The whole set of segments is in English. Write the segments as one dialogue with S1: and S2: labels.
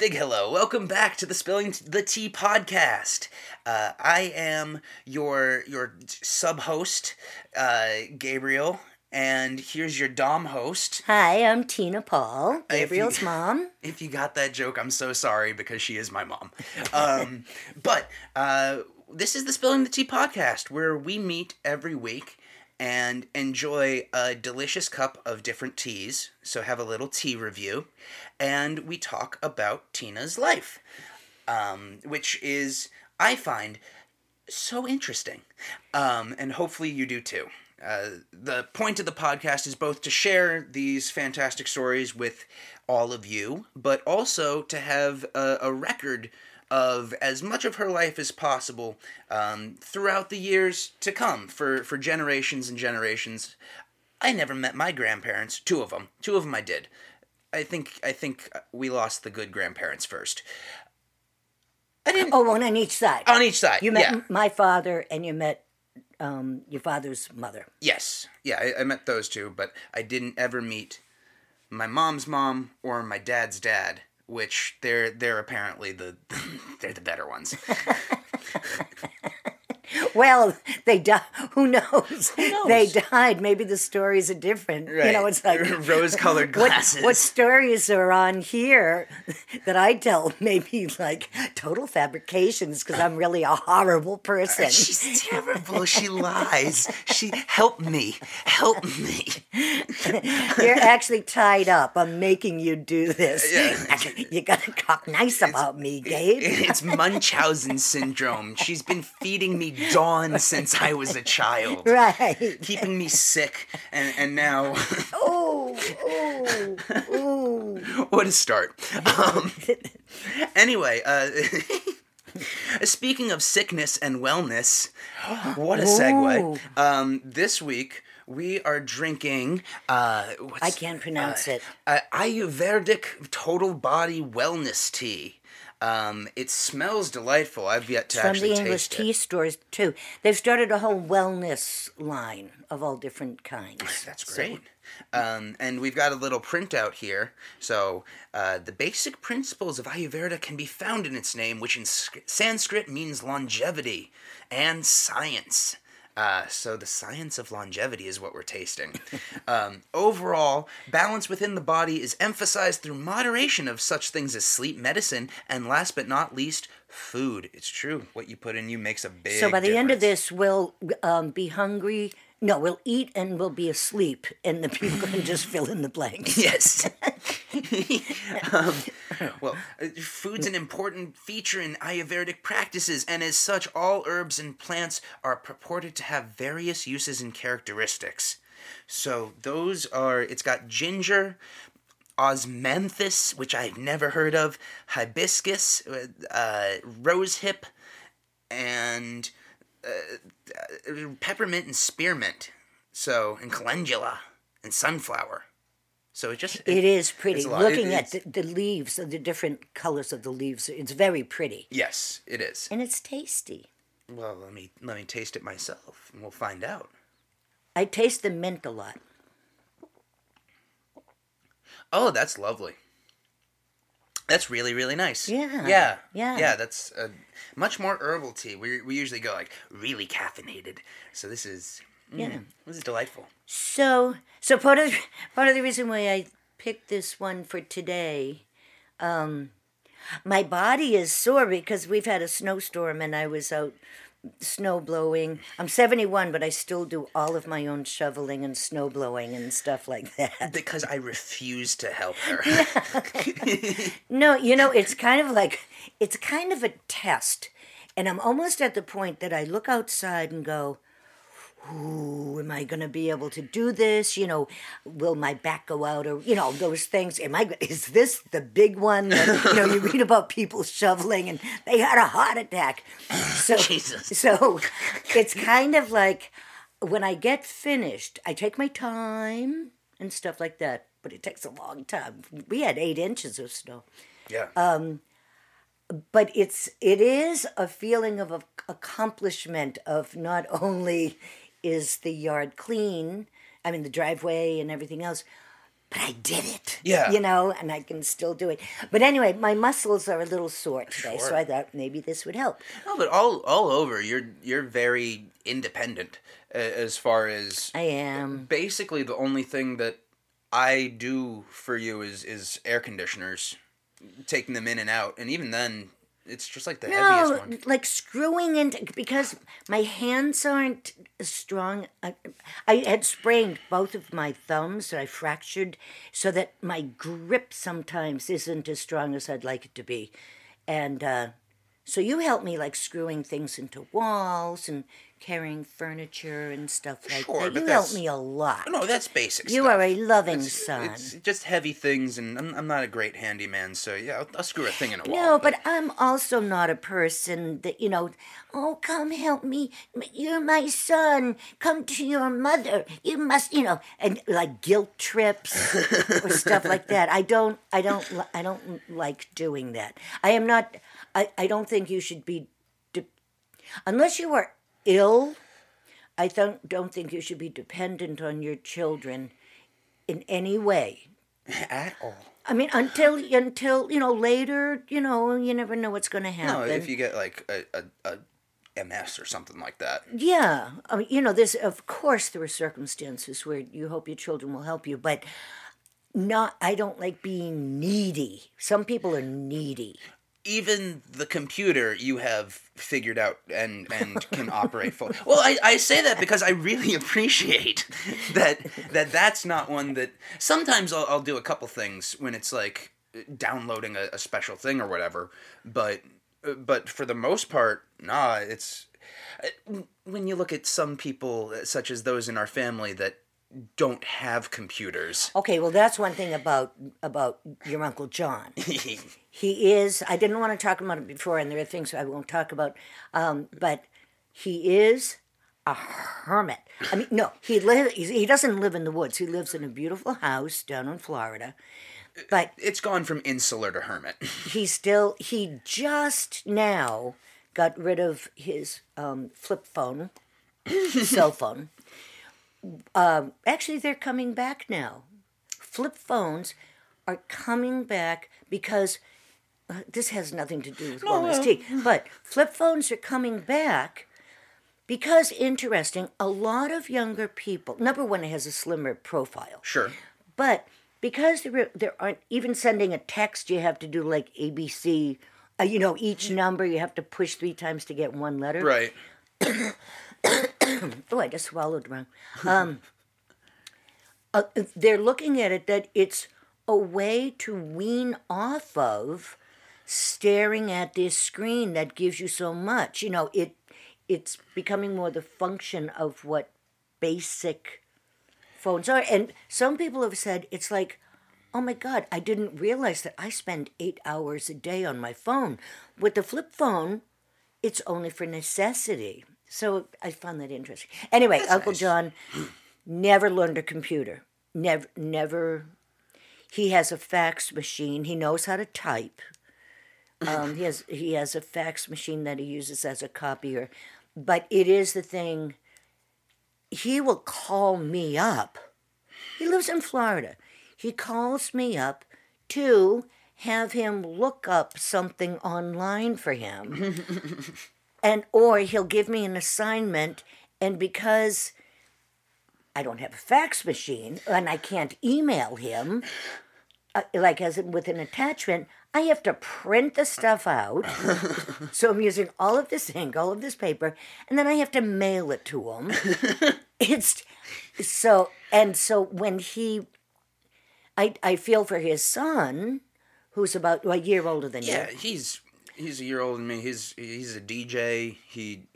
S1: Big hello. Welcome back to the Spilling the Tea podcast. Uh, I am your your sub host, uh, Gabriel, and here's your dom host.
S2: Hi, I'm Tina Paul,
S1: If you-
S2: Gabriel's mom.
S1: If you got that joke, I'm so sorry because she is my mom. Um, but uh, this is the Spilling the Tea podcast where we meet every week and enjoy a delicious cup of different teas. So have a little tea review, and we talk about Tina's life, um, which is I find so interesting, um, and hopefully you do too. Uh, the point of the podcast is both to share these fantastic stories with all of you, but also to have a, a record of as much of her life as possible um, throughout the years to come for, for generations and generations. I never met my grandparents, two of them. Two of them I did. I think I think we lost the good grandparents first. I didn't
S2: Oh, one on each side.
S1: on each side.
S2: you met
S1: yeah.
S2: my father and you met um, your father's mother.
S1: Yes, yeah, I, I met those two, but I didn't ever meet my mom's mom or my dad's dad, which they're they're apparently the they're the better ones.
S2: Well, they died. Who knows?
S1: knows?
S2: They died. Maybe the stories are different. You know, it's like
S1: rose-colored
S2: what,
S1: glasses.
S2: what stories are on here that I tell maybe like total fabrications because I'm really a horrible person.
S1: She's terrible. She lies. She help me, help me.
S2: You're actually tied up. I'm making you do this.
S1: Yeah.
S2: You gotta talk nice about me, Gabe.
S1: It's Munchausen syndrome. She's been feeding me dawn since I was a child,
S2: Right.
S1: keeping me sick, and and now.
S2: Oh, oh, oh.
S1: what a start. Um, anyway, uh, speaking of sickness and wellness, what a segue. Um, this week we are drinking. Uh, what's,
S2: I can't pronounce it.
S1: uh, Ayurvedic Total Body Wellness Tea. Um, it smells delightful. I've yet to
S2: From
S1: actually
S2: the English tea
S1: it.
S2: stores, too. They've started a whole wellness line of all different kinds.
S1: That's
S2: So-
S1: great. Um, and we've got a little printout here. So, uh, the basic principles of Ayurveda can be found in its name, which in Sk- Sanskrit means longevity and science. Uh, so, the science of longevity is what we're tasting. um, overall, balance within the body is emphasized through moderation of such things as sleep medicine, and last but not least, food. It's true. What you put in you makes a big
S2: So by the end of this, we'll um, be hungry. No, we'll eat and we'll be asleep, and the people can just fill in the blanks.
S1: Yes. um, well, uh, food's an important feature in Ayurvedic practices, and as such, all herbs and plants are purported to have various uses and characteristics. So those are. It's got ginger, osmanthus, which I've never heard of, hibiscus, uh, rosehip, and uh, Uh, peppermint and spearmint. So and calendula and sunflower. So it just
S2: It is pretty.
S1: it's a lot.
S2: Looking
S1: It-
S2: at the, the leaves, the different colors of the leaves, it's very pretty.
S1: Yes, it is.
S2: And it's tasty.
S1: Well, let me let me taste it myself, and we'll find out.
S2: I taste the mint a lot.
S1: Oh, that's lovely. That's really really nice.
S2: Yeah,
S1: Yeah.
S2: yeah.
S1: Yeah. That's a much more herbal tea. We we usually go like really caffeinated. So this is mm,
S2: Yeah.
S1: This is delightful.
S2: So, so part of part of the reason why I picked this one for today, um, my body is sore because we've had a snowstorm and I was out snow blowing. I'm 71, but I still do all of my own shoveling and snow blowing and stuff like that.
S1: Because I refuse to help her.
S2: No, you know, it's kind of like it's kind of a test. And I'm almost at the point that I look outside and go, Ooh, am I going to be able to do this? You know, will my back go out or, you know, those things. Am I, is this the big one? That, you know, you read about people shoveling and they had a heart attack. So,
S1: Jesus.
S2: so it's kind of like when I get finished, I take my time and stuff like that, but it takes a long time. We had eight inches of snow
S1: yeah.
S2: Um, but it's it is a feeling of accomplishment of not only is the yard clean i mean the driveway and everything else but I did it.
S1: Yeah.
S2: You know, and I can still do it. But anyway, my muscles are a little sore today,
S1: Sure.
S2: so I thought maybe this would help.
S1: No, but all all over, you're you're very independent uh, as far as
S2: I am.
S1: basically the only thing that I do for you is is air conditioners, taking them in and out, and even then, it's just like the heaviest
S2: No,
S1: one.
S2: like screwing into because my hands aren't as strong. I, I had sprained both of my thumbs that I fractured, so that my grip sometimes isn't as strong as I'd like it to be, and uh, so you help me like screwing things into walls and carrying furniture and stuff like
S1: Sure,
S2: that.
S1: but
S2: You help me a lot.
S1: No, that's basic.
S2: You
S1: stuff.
S2: are a loving
S1: It's,
S2: son.
S1: it's just heavy things, and I'm, I'm not a great handyman, so yeah, I'll, I'll screw a thing in a wall.
S2: No, but I'm also not a person that, you know, oh, come help me. You're my son. Come to your mother. You must, you know, and like guilt trips or stuff like that. I don't, I don't, I don't like doing that. I am not, I, I don't think you should be, unless you are ill, I don't, don't think you should be dependent on your children in any way.
S1: at all.
S2: I mean, until until you know later, you know, you never know what's going to happen.
S1: No, if you get like a, a, a MS or something like that.
S2: yeah, I mean, you know, there's of course there are circumstances where you hope your children will help you, but not. I don't like being needy. Some people are needy.
S1: Even the computer you have figured out and and can operate for. Well, I, I say that because I really appreciate that that that's not one that sometimes I'll, I'll do a couple things when it's like downloading a, a special thing or whatever, but but for the most part, nah, it's uh, when you look at some people uh, such as those in our family that don't have computers.
S2: Okay, well, that's one thing about about your uncle John. He is. I didn't want to talk about it before, and there are things I won't talk about. Um, but he is a hermit. I mean, no, he live. He doesn't live in the woods. He lives in a beautiful house down in Florida. But
S1: it's gone from insular to hermit.
S2: he still. He just now got rid of his um, flip phone, cell phone. Um, actually, they're coming back now. Flip phones are coming back because uh, this has nothing to do with wellness tea, but flip phones are coming back because interesting. A lot of younger people. Number one, it has a slimmer profile.
S1: Sure.
S2: But because there, there aren't even sending a text, you have to do like ABC. Uh, you know, each number you have to push three times to get one letter.
S1: Right.
S2: Oh, I just swallowed wrong. Um, uh, they're looking at it that it's a way to wean off of staring at this screen that gives you so much. You know, it it's becoming more the function of what basic phones are. And some people have said it's like, oh my God, I didn't realize that I spend eight hours a day on my phone. With the flip phone, it's only for necessity. So I found that interesting. Anyway, Uncle
S1: nice.
S2: John never learned a computer. Never, never. He has a fax machine. He knows how to type. Um, he has he has a fax machine that he uses as a copier, but it is the thing. He will call me up. He lives in Florida. He calls me up to have him look up something online for him and or he'll give me an assignment and because i don't have a fax machine and i can't email him uh, like as with an attachment i have to print the stuff out. So i'm using all of this ink all of this paper and then i have to mail it to him. It's so and so when he i i feel for his son who's about a year older than you.
S1: Yeah, he's he's a year older than me. He's he's a DJ. He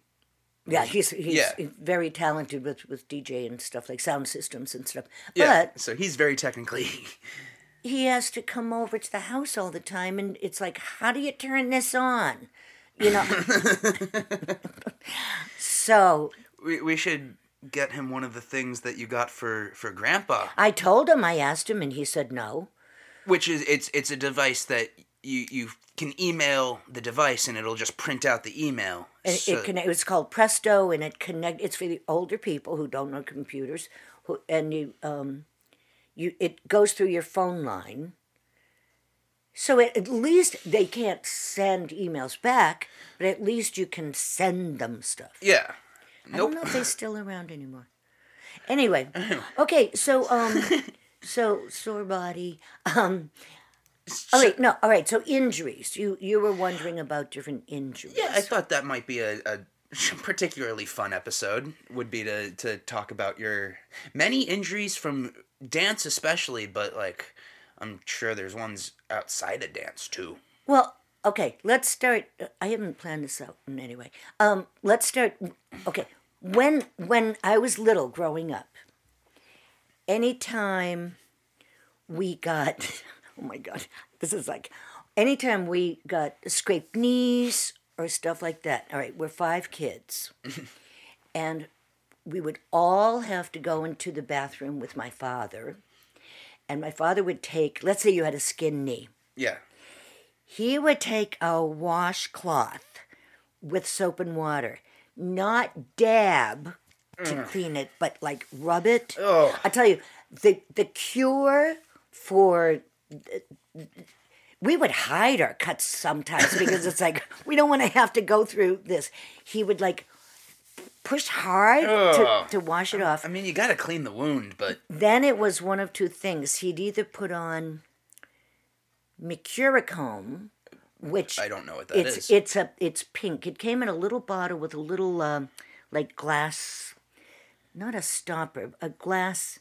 S2: Yeah, he's he's
S1: Yeah.
S2: very talented with with DJ and stuff like sound systems and stuff.
S1: yeah.
S2: But
S1: so he's very technically.
S2: he has to come over to the house all the time, and it's like, how do you turn this on? You know. so
S1: we we should get him one of the things that you got for for Grandpa,
S2: I told him, I asked him, and he said no.
S1: which is it's it's a device that you you can email the device and it'll just print out the email.
S2: And
S1: So-
S2: it connect. It's called Presto, and it connect. It's for the older people who don't know computers, who and you um, you it goes through your phone line. So at, at least they can't send emails back, but at least you can send them stuff.
S1: Yeah.
S2: I don't know if they're still around anymore. Anyway, okay, so um, so sore body. Um, all right, no, all right. So injuries. You you were wondering about different injuries.
S1: Yeah, I thought that might be a, a particularly fun episode. Would be to to talk about your many injuries from dance, especially, but like I'm sure there's ones outside of dance too.
S2: Well, okay, let's start. I haven't planned this out in any way. Um, let's start. Okay, when when I was little, growing up, anytime we got, oh my god, this is like, anytime we got scraped knees or stuff like that. All right, we're five kids, and we would all have to go into the bathroom with my father, and my father would take. Let's say you had a skin knee
S1: Yeah.
S2: he would take a washcloth with soap and water, not dab to mm. clean it, but like rub it.
S1: Oh.
S2: I tell you, the the cure for we would hide our cuts sometimes because it's like we don't want to have to go through this. He would like push hard to, to wash it off.
S1: I mean, you got to clean the wound, but
S2: Then it was one of two things. He'd either put on Mercurochrome, which
S1: I don't know what that
S2: it's
S1: is.
S2: it's a it's pink. It came in a little bottle with a little um, like glass, not a stopper, a glass.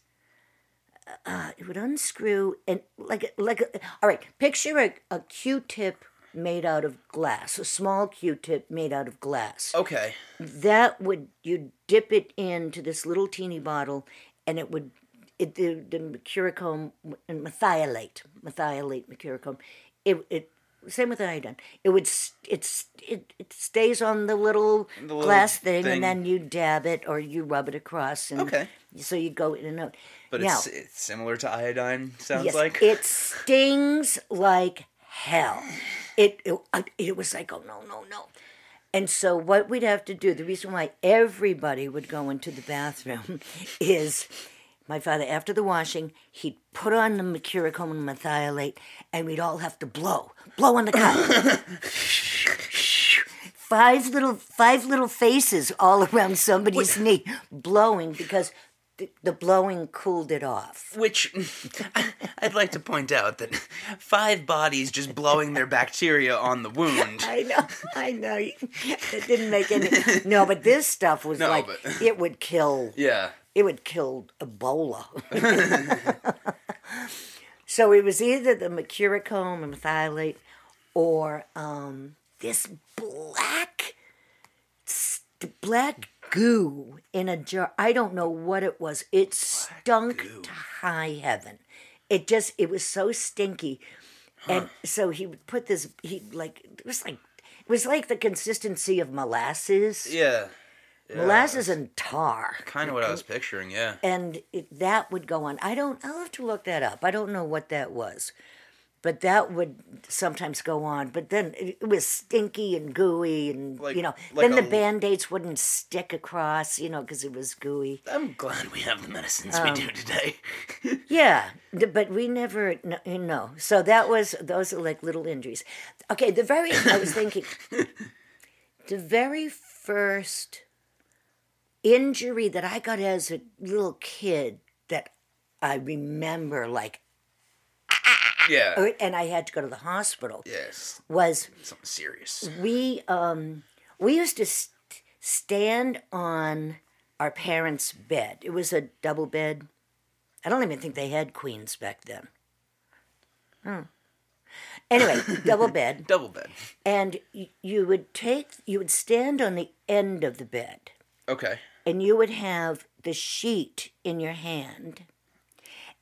S2: Uh, it would unscrew and like like a, all right. Picture a, a Q-tip made out of glass, a small Q-tip made out of glass
S1: okay.
S2: that would you dip it into this little teeny bottle and it would it the, the mercurochrome and methylate methylate mercurochrome it it same with iodine it would it's it, it stays on the little
S1: little
S2: glass thing,
S1: thing.
S2: and then you dab it or you rub it across and
S1: Okay.
S2: So you go in and out
S1: But
S2: now,
S1: it's, it's similar to iodine, sounds
S2: yes,
S1: like.
S2: it stings like hell. It, it it was like, oh no, no, no. And so what we'd have to do, the reason why everybody would go into the bathroom is my father, after the washing, he'd put on the mercurochrome and methylate, and we'd all have to blow, blow on the cup. five little, five little faces all around somebody's knee, blowing because the, the blowing cooled it off.
S1: Which I'd like to point out that five bodies just blowing their bacteria on the wound.
S2: I know, I know. It didn't make any. No, but this stuff was
S1: No,
S2: like
S1: but-
S2: it would kill.
S1: Yeah.
S2: It would kill Ebola. so it was either the mercurochrome and methylate, or um, this black, st- black goo in a jar. I don't know what it was. It stunk to high heaven. It just it was so stinky, and so he would put this. He like it was like it was like the consistency of molasses,
S1: Yeah.
S2: molasses and tar
S1: Kind of what I was picturing, yeah.
S2: and it, that would go on. I don't. I'll have to look that up. I don't know what that was, but that would sometimes go on. But then it, was stinky and gooey, and
S1: Like-
S2: you know,
S1: like
S2: then the band aids wouldn't stick across, you know, because it was gooey.
S1: I'm glad we have the medicines
S2: Um,
S1: we do today.
S2: Yeah, but we never, no, you know. So that was those are like little injuries. Okay, the very I was thinking, the very first injury that I got as a little kid that I remember, like,
S1: yeah.
S2: and I had to go to the hospital,
S1: Yes.
S2: was
S1: Something serious.
S2: we um we used to st- stand on our parents' bed. It was a double bed. I don't even think they had queens back then. Hmm. Anyway, double bed,
S1: Double bed.
S2: and y- you would take you would stand on the end of the bed,
S1: Okay.
S2: and you would have the sheet in your hand,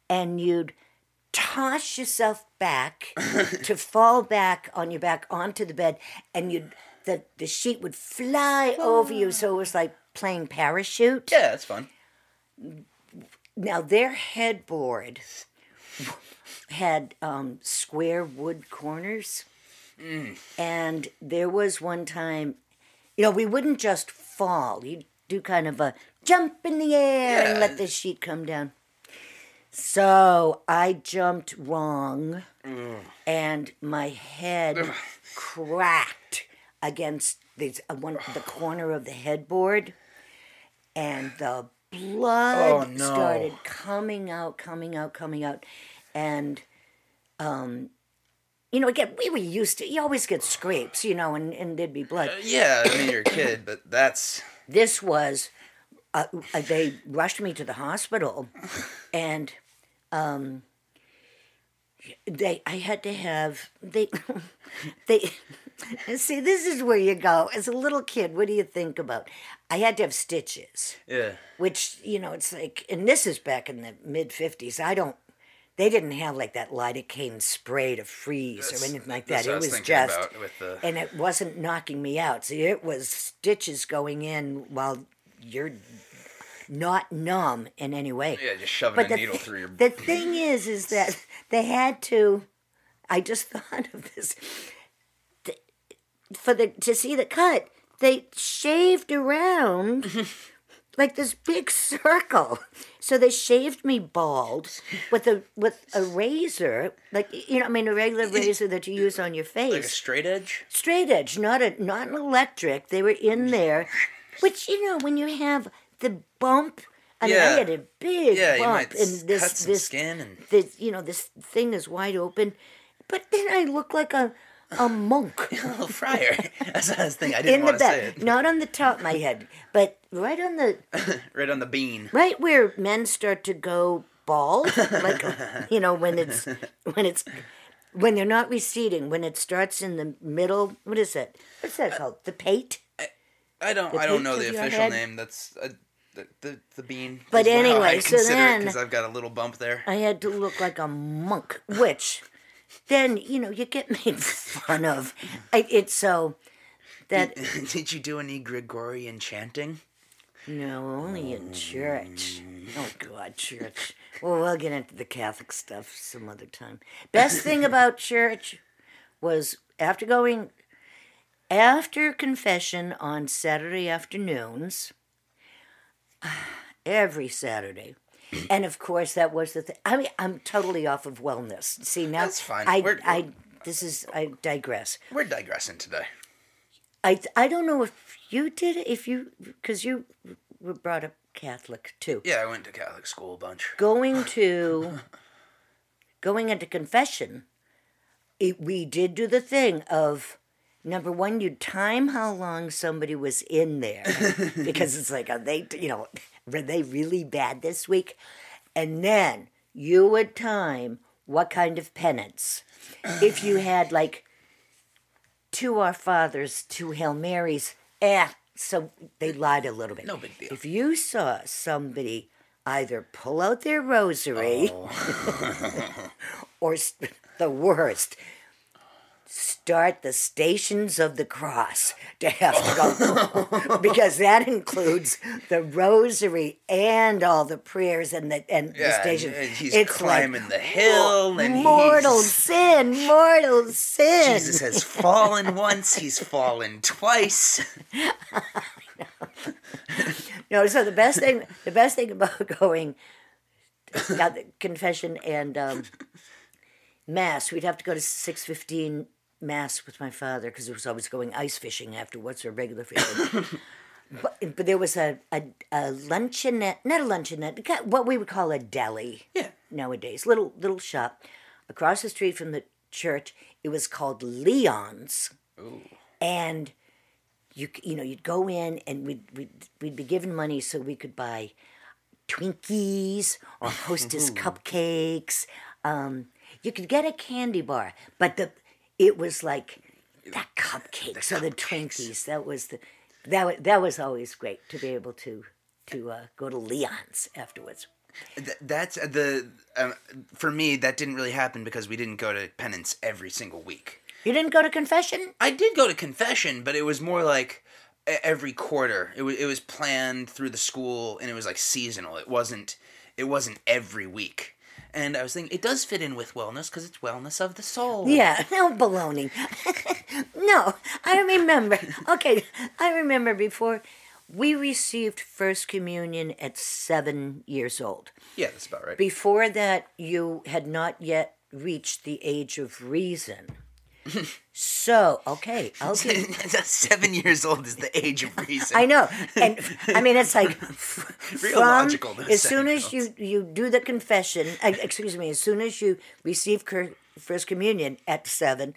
S2: and you'd toss yourself back to fall back on your back onto the bed, and you'd the, the sheet would fly over you, so it was like playing parachute.
S1: Yeah, that's fun.
S2: Now their headboard had um, square wood corners, and there was one time, you know, we wouldn't just fall. You'd do kind of a jump in the air and let the sheet come down. So I jumped wrong, and my head cracked against the uh, one the corner of the headboard, and the blood
S1: Oh, no.
S2: started coming out, coming out, coming out, and um, you know, again, we were used to. You always get scrapes, you know, and and there'd be blood.
S1: Yeah, I mean you're a kid, but that's
S2: this was uh, uh, they rushed me to the hospital and um they i had to have they they see this is where you go. As a little kid what do you think about? I had to have stitches.
S1: Yeah.
S2: which you know it's like and this is back in the mid 50s i don't they didn't have like that lidocaine spray to freeze
S1: That's-
S2: or anything like that. It
S1: was
S2: was just
S1: the-
S2: and it wasn't knocking me out. See it was stitches going in while you're not numb in any way
S1: Yeah, just shoving
S2: but
S1: a needle
S2: thi-
S1: through your
S2: the thing is is that they had to i just thought of this Th- for the to see the cut they shaved around like this big circle so they shaved me bald with a with a razor like you know i mean a regular razor that you use on your face
S1: like a straight edge.
S2: straight edge, not a not an electric. They were in there, which you know when you have the bump. I mean, I had a big
S1: Yeah, you
S2: bump,
S1: might
S2: and this
S1: cut some
S2: this
S1: skin and
S2: this you know this thing is wide open, but then I look like a a monk
S1: a little friar. That's I was. I didn't
S2: in the
S1: want to say
S2: back,
S1: it.
S2: not on the top of my head, but right on the
S1: Right on the bean.
S2: right where men start to go bald, like you know when it's when it's when they're not receding, when it starts in the middle. What is it? What's that called? The pate.
S1: I don't.
S2: The
S1: I don't know
S2: of
S1: the
S2: your
S1: official
S2: head?
S1: name. That's uh, the, the the bean.
S2: But
S1: is what- I
S2: anyway, so then-
S1: because I've got a little bump there.
S2: I had to look like a monk, which then you know you get made fun of. I, it's so that
S1: Did you do any Gregorian chanting?
S2: no only in church. Oh God, church. Well, we'll get into the Catholic stuff some other time. Best thing about church was after going after confession on Saturday afternoons. Every Saturday. And of course, that was the thing. I mean, I'm totally off of wellness. See now,
S1: That's fine.
S2: I,
S1: We're-
S2: I, this is, I digress.
S1: We're digressing today.
S2: I, I don't know if you did it, if you, because you were brought up Catholic too.
S1: Yeah, I went to Catholic school a bunch.
S2: Going to, going into confession, it, we did do the thing of, number one, you time how long somebody was in there because it's like, are they, you know, were they really bad this week? And then you would time what kind of penance. If you had like two Our Fathers, two Hail Marys, eh, so they lied a little bit.
S1: No big deal.
S2: If you saw somebody either pull out their rosary
S1: Oh.
S2: or the worst, start the stations of the cross to have to go because that includes the rosary and all the prayers and the and the
S1: Yeah, and-
S2: station.
S1: and he's
S2: like,
S1: climbing the hill and
S2: mortal
S1: he's-
S2: sin, mortal sin.
S1: Jesus has fallen once. He's fallen twice.
S2: No, so the best thing, the best thing about going, now the confession and um, mass, we'd have to go to six fifteen mass with my father because it was always going ice fishing after what's or regular fishing. but, but there was a, a a luncheonette, not a luncheonette, what we would call a deli.
S1: Yeah.
S2: Nowadays, little little shop across the street from the church. It was called Leon's Ooh. and you you know you'd go in and we'd we'd, we'd be given money so we could buy Twinkies or Hostess cupcakes. Um, you could get a candy bar, but the it was like that cupcakes or the Twinkies. That was the that that was always great to be able to to uh, go to Leon's afterwards.
S1: Th- that's uh, the um, for me. That didn't really happen because we didn't go to penance every single week.
S2: You didn't go to confession?
S1: I did go to confession, but it was more like every quarter. It was it was planned through the school, and it was like seasonal. It wasn't it wasn't every week. And I was thinking it does fit in with wellness because it's wellness of the soul.
S2: Yeah, no baloney. no, I remember. Okay, I remember before we received First Communion at seven years old.
S1: Yeah, that's about right.
S2: Before that, you had not yet reached the age of reason. So, okay, I'll
S1: Seven years old is the age of reason.
S2: I know, and I mean it's like
S1: Real
S2: from-
S1: logical,
S2: As soon as you you do the confession, uh, excuse me, as soon as you receive cur- first communion at seven,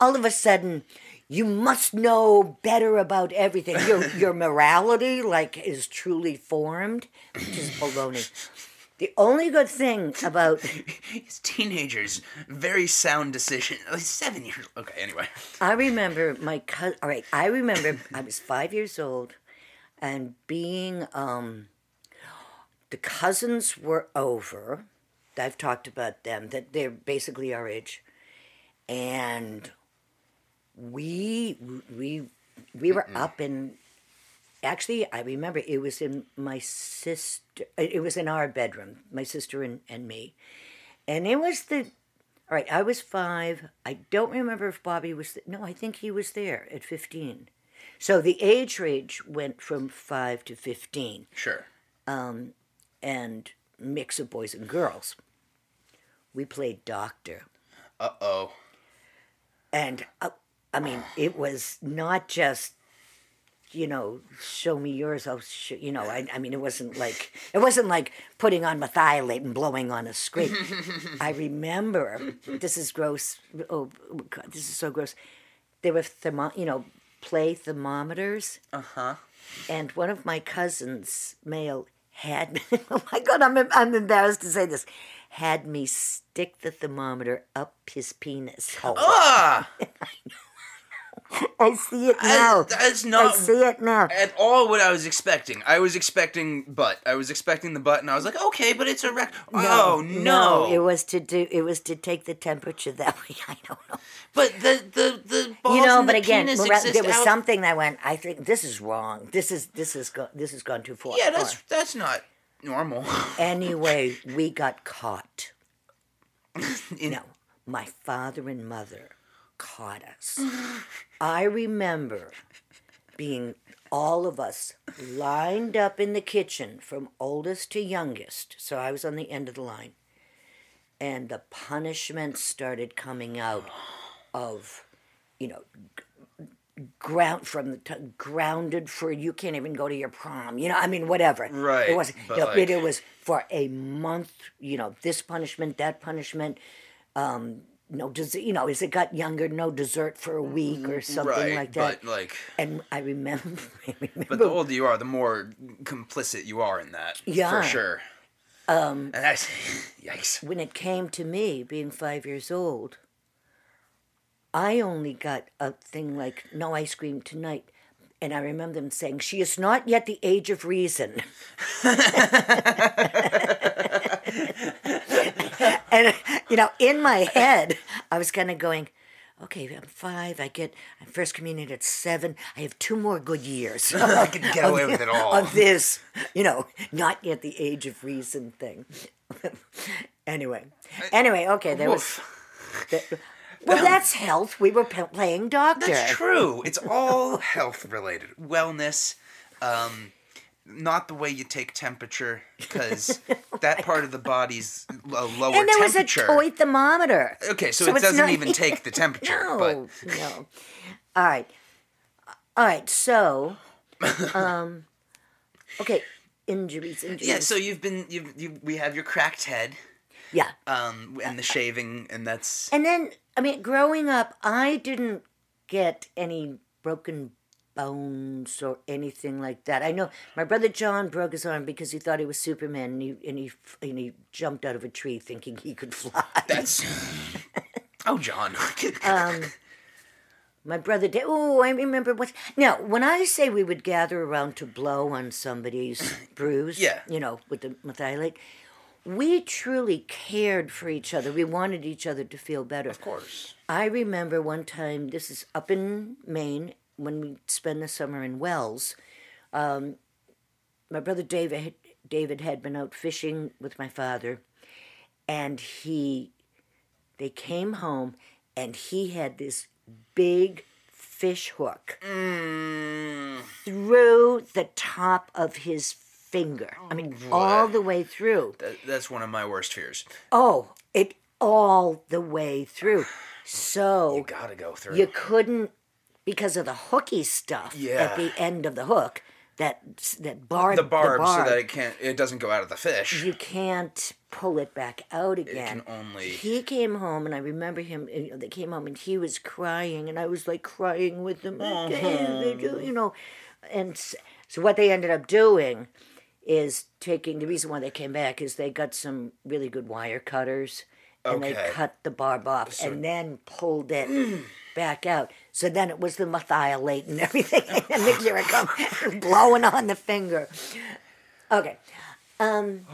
S2: all of a sudden you must know better about everything. Your your morality like is truly formed, which is baloney. The only good thing about
S1: It's teenagers, very sound decision. Like seven years. Okay, anyway.
S2: I remember my cousin. All right, I remember I was five years old, and being um, the cousins were over. I've talked about them. That they're basically our age, and we we we were up in. Actually, I remember it was in my sister. It was in our bedroom, my sister and, and me, and it was the all right, I was five. I don't remember if Bobby was. Th- no, I think he was there at 15. So the age range went from five to 15
S1: Sure.
S2: Um, and mix of boys and girls. We played doctor.
S1: Uh oh.
S2: And uh, I mean, it was not just, you know, show me yours. I'll sh-, you know, I, I mean, it wasn't like it wasn't like putting on methylate and blowing on a screen. I remember this is gross. Oh God, this is so gross. There were thermo, you know, play thermometers,
S1: Uh huh.
S2: and one of my cousins, male, had oh my God, I'm I'm embarrassed to say this, had me stick the thermometer up his penis hole.
S1: Ah!
S2: I see it now.
S1: that's not.
S2: I see it now.
S1: at all what I was expecting. I was expecting butt. I was expecting the butt, and I was like, okay, but it's a rec. oh no!
S2: It was to do. It was to take the temperature that way. I don't know.
S1: but the the the balls
S2: you know,
S1: and
S2: but
S1: the
S2: again,
S1: exist
S2: there was
S1: out-
S2: something that went. I think this is wrong. This is this is go, this has gone too far.
S1: Yeah, that's
S2: far.
S1: that's not normal.
S2: Anyway, we got caught.
S1: you
S2: know, my father and mother caught us. I remember being all of us lined up in the kitchen from oldest to youngest. So I was on the end of the line. And the punishment started coming out of, you know, ground from the t- grounded for you can't even go to your prom. You know, I mean, whatever.
S1: Right,
S2: It was. you know,
S1: like-
S2: it was for a month. You know, this punishment, that punishment. Um, no, des- you know, as it got younger, no dessert for a week or something
S1: right,
S2: like that.
S1: but like,
S2: and I remember, I remember
S1: but the older you are, the more complicit you are in that.
S2: Yeah.
S1: for sure. Um, and that's yikes.
S2: when it came to me being five years old, I only got a thing like no ice cream tonight. And I remember them saying, She is not yet the age of reason. and, you know, in my head, I was kind of going, Okay, I'm five. I get I'm first communion at seven. I have two more good years.
S1: I can get away with it all.
S2: of this, you know, not yet the age of reason thing. anyway, anyway, okay, there was. That- well, that's health. We were playing doctor.
S1: That's true. It's all health related, wellness. Um, not the way you take temperature, because that part of the body's a lower
S2: And there was a
S1: temperature.
S2: toy thermometer.
S1: Okay, so,
S2: So
S1: it doesn't
S2: not-
S1: even take the temperature.
S2: No,
S1: But
S2: no. All right, all right. So, um, okay, injuries, injuries.
S1: yeah, so you've been you've you we have your cracked head,
S2: yeah.
S1: um, and the shaving, and that's
S2: And then, I mean, growing up, I didn't get any broken bones or anything like that. I know my brother John broke his arm because he thought he was Superman and he and he, and he jumped out of a tree thinking he could fly.
S1: that's. oh, John.
S2: Um, My brother did. Oh, I remember what. Now, when I say we would gather around to blow on somebody's bruise,
S1: Yeah.
S2: you know, with the methylate, we truly cared for each other. We wanted each other to feel better.
S1: of course.
S2: I remember one time, this is up in Maine, when we spend the summer in Wells. Um, my brother David, David had been out fishing with my father, and he, they came home, and he had this big, fish hook
S1: Mm,
S2: through the top of his finger. I mean, all the way through.
S1: that, that's one of my worst fears.
S2: Oh, it all the way through. So
S1: You gotta go through.
S2: you couldn't because of the hooky stuff
S1: Yeah.
S2: at the end of the hook that that barb
S1: the barb,
S2: barb,
S1: so that it can't, it doesn't go out of the fish.
S2: you can't pull it back out again.
S1: can only-
S2: He came home, and I remember him. You know, they came home, and he was crying, and I was like crying with him.
S1: Uh-huh.
S2: You know, and so what they ended up doing is taking the reason why they came back is they got some really good wire cutters and they cut the barb off and then pulled it back out. So then it was the methylate and everything, and the here it come blowing on the finger. Okay, um,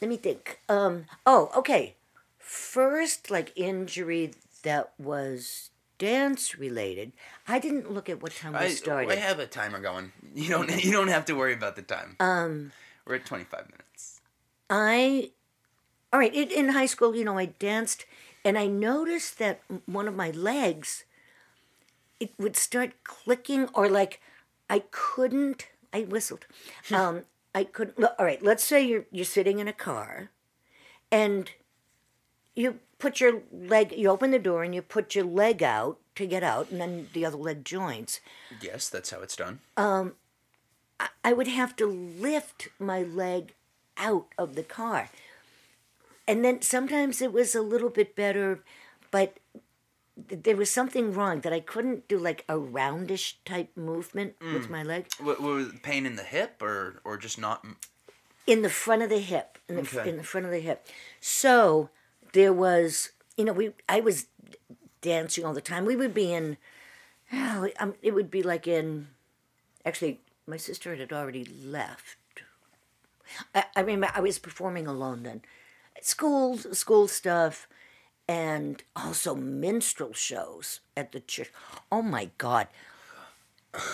S2: let me think. Um, oh, okay. First, like injury that was dance related. I didn't look at what time we
S1: I,
S2: started.
S1: I have a timer going. You don't. You don't have to worry about the time.
S2: um,
S1: We're at twenty five minutes.
S2: I, all right, in, in high school, you know, I danced and I noticed that one of my legs, it would start clicking or like I couldn't, I whistled. um, I couldn't, look, all right, let's say you're, you're sitting in a car and you put your leg, you open the door and you put your leg out to get out and then the other leg joins.
S1: Yes, that's how it's done.
S2: Um, I would have to lift my leg out of the car. And then sometimes it was a little bit better, but there was something wrong that I couldn't do like a roundish type movement with my leg
S1: What, what was pain in the hip or or just not?
S2: in the front of the hip, in the,
S1: Okay.
S2: in the front of the hip. So there was, you know, we I was dancing all the time. We would be in, oh, um, it would be like in, actually, my sister had already left. I, I remember I was performing alone then, school school stuff, and also minstrel shows at the church. Oh my God!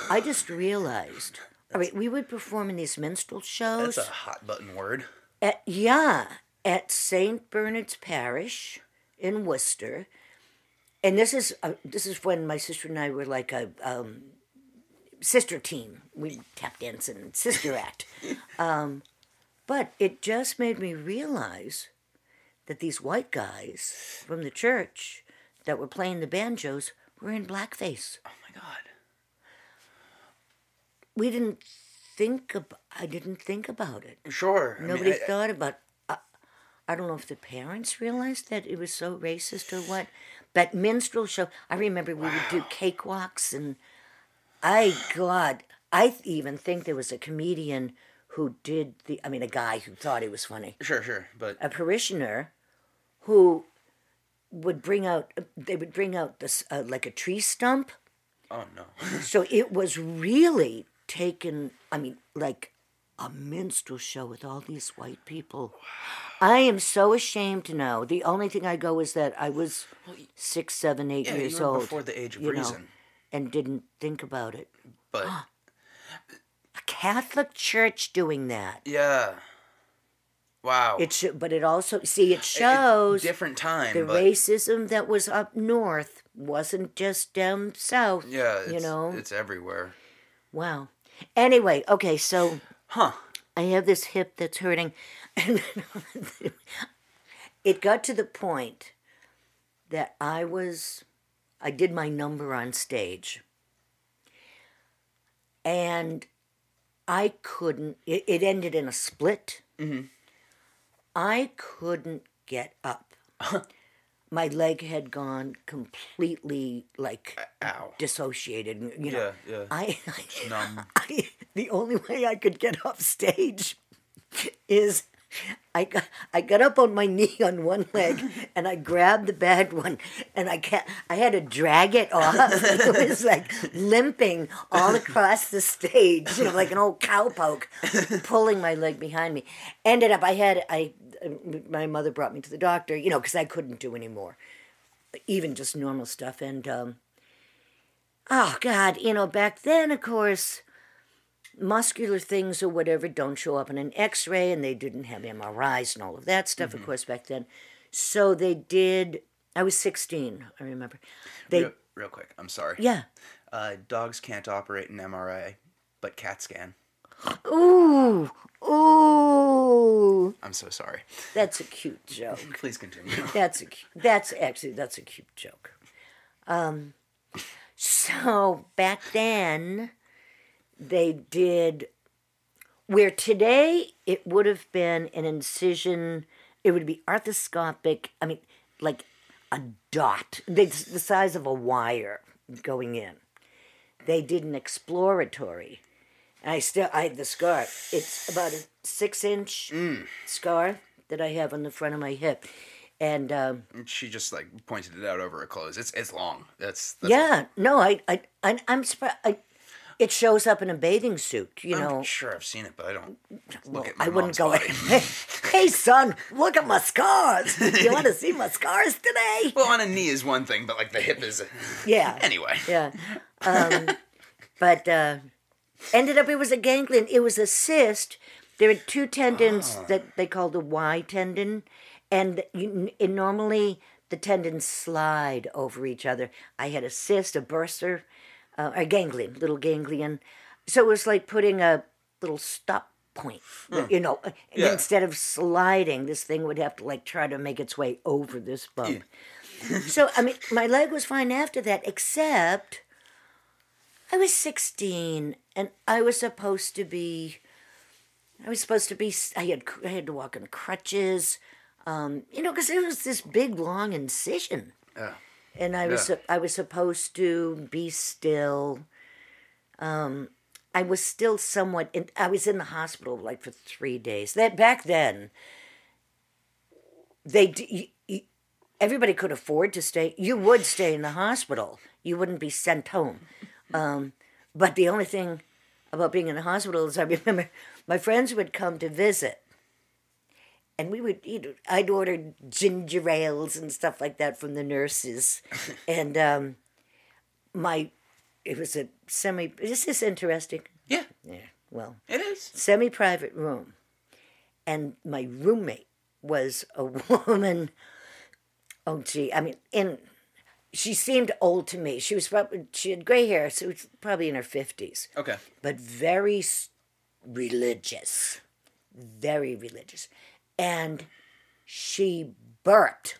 S2: I just realized. All right, we would perform in these minstrel shows.
S1: That's a hot button word.
S2: At, yeah, at St. Bernard's Parish in Worcester, and this is uh, this is when my sister and I were like a um, sister team. We tap dance and sister act, um, but it just made me realize that these white guys from the church that were playing the banjos were in blackface.
S1: Oh my god.
S2: We didn't think ab- I didn't think about it.
S1: Sure. I mean,
S2: Nobody
S1: I-
S2: thought about. I, I don't know if the parents realized that it was so racist or what. But minstrel show. I remember we would do cakewalks, and I God, I even think there was a comedian who did the. I mean, a guy who thought it was funny.
S1: Sure, sure, but
S2: A parishioner who would bring out. They would bring out this uh, like a tree stump.
S1: oh no.
S2: So it was really taken, I mean, like a minstrel show with all these white people. I am so ashamed to know. The only thing I go is that I was six, seven, eight
S1: Yeah,
S2: years old.
S1: before the age of
S2: you know,
S1: reason.
S2: and didn't think about it.
S1: But
S2: Catholic church doing that.
S1: yeah. Wow.
S2: It should, but it also see it shows
S1: different time,
S2: the racism that was up north wasn't just down south.
S1: yeah, it's,
S2: you know.
S1: it's everywhere.
S2: Wow. Anyway, okay, so
S1: Huh.
S2: I have this hip that's hurting. And it got to the point that I was, I did my number on stage. And I couldn't, it, it ended in a split. Mm-hmm. I couldn't get up. my leg had gone completely like uh,
S1: Ow.
S2: dissociated. You know,
S1: Yeah, yeah.
S2: I,
S1: Numb.
S2: I, the only way I could get off stage is I got, I got up on my knee on one leg and I grabbed the bad one and I ca I had to drag it off. It was like limping all across the stage, you know, like an old cowpoke, pulling my leg behind me. Ended up, I had I my mother brought me to the doctor, you know, because I couldn't do anymore, even just normal stuff. And um, oh God, you know, back then, of course muscular things or whatever don't show up in an x-ray and they didn't have mris and all of that stuff of course back then so they did I was 16, I remember. They,
S1: real, real quick, I'm sorry.
S2: yeah.
S1: Uh, dogs can't operate an MRI, but CAT scan.
S2: Ooh, ooh.
S1: I'm so sorry.
S2: That's a cute joke.
S1: Please continue.
S2: That's a that's actually that's a cute joke. Um, so back then, they did where today it would have been an incision. It would be arthroscopic. I mean, like a dot, the size of a wire going in. They did an exploratory. I still I have the scar. It's about a six inch scar that I have on the front of my hip, and um,
S1: she just like pointed it out over her clothes. It's it's long. That's, that's
S2: yeah, no, I I, I I'm surprised. I, it shows up in a bathing suit, you
S1: I'm
S2: know.
S1: sure I've seen it, but I don't look
S2: Well,
S1: at my
S2: I wouldn't go.
S1: body.
S2: Hey, hey, son, look at my scars. You want to see my scars today?
S1: well, on a knee is one thing, but like the hip is.
S2: Yeah.
S1: Anyway.
S2: Yeah. Um, but uh, ended up it was a ganglion. It was a cyst. There are two tendons
S1: Ah.
S2: that they call the Y tendon, and you, and normally the tendons slide over each other. I had a cyst, a burster, uh, a ganglion, little ganglion. So it was like putting a little stop point, you know.
S1: Yeah.
S2: Instead of sliding, this thing would have to like try to make its way over this bump. so I mean, my leg was fine after that, except I was 16 and I was supposed to be I was supposed to be I had I had to walk on crutches um you know cuz it was this big long incision
S1: Yeah.
S2: And I was
S1: Yeah.
S2: I was supposed to be still um I was still somewhat in, I was in the hospital like for 3 days that back then they d- y- y- everybody could afford to stay you would stay in the hospital you wouldn't be sent home um, but the only thing about being in the hospital is I remember my friends would come to visit. And we would you know I'd order ginger ales and stuff like that from the nurses. and um, my, it was a semi, Is this interesting.
S1: Yeah,
S2: Yeah, well,
S1: it is.
S2: semi private room. And my roommate was a woman. Oh, gee. I mean, in she seemed old to me. She was probably, she had gray hair, so it was probably in her 50s,
S1: Okay.
S2: but very religious. Very religious. And she burped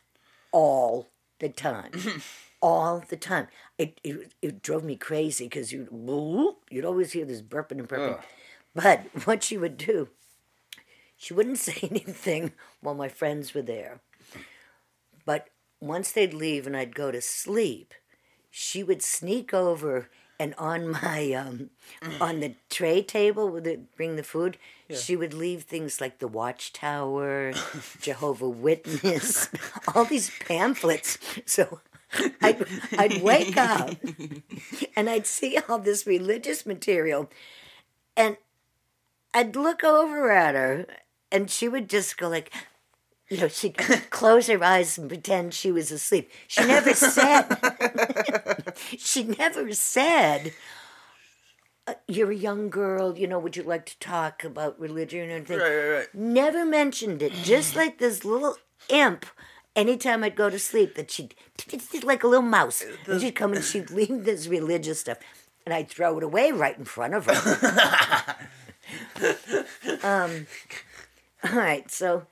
S2: all the time. all the time. It, it, it drove me crazy because you'd, you'd always hear this burping and burping.
S1: Ugh.
S2: But what she would do, she wouldn't say anything while my friends were there. But once they'd leave and I'd go to sleep, she would sneak over and on my um, on the tray table would bring the food, she would leave things like the Watchtower, Jehovah Witness, all these pamphlets. So I'd, I'd wake up and I'd see all this religious material, and I'd look over at her, and she would just go like, you know, she'd close her eyes and pretend she was asleep. She never said, she never said, you're a young girl, you know, would you like to talk about religion or anything?
S1: Right, right, right.
S2: Never mentioned it. Just like this little imp, anytime I'd go to sleep, that she'd, like a little mouse, and she'd come and she'd leave this religious stuff, and I'd throw it away right in front of her. um, all right, so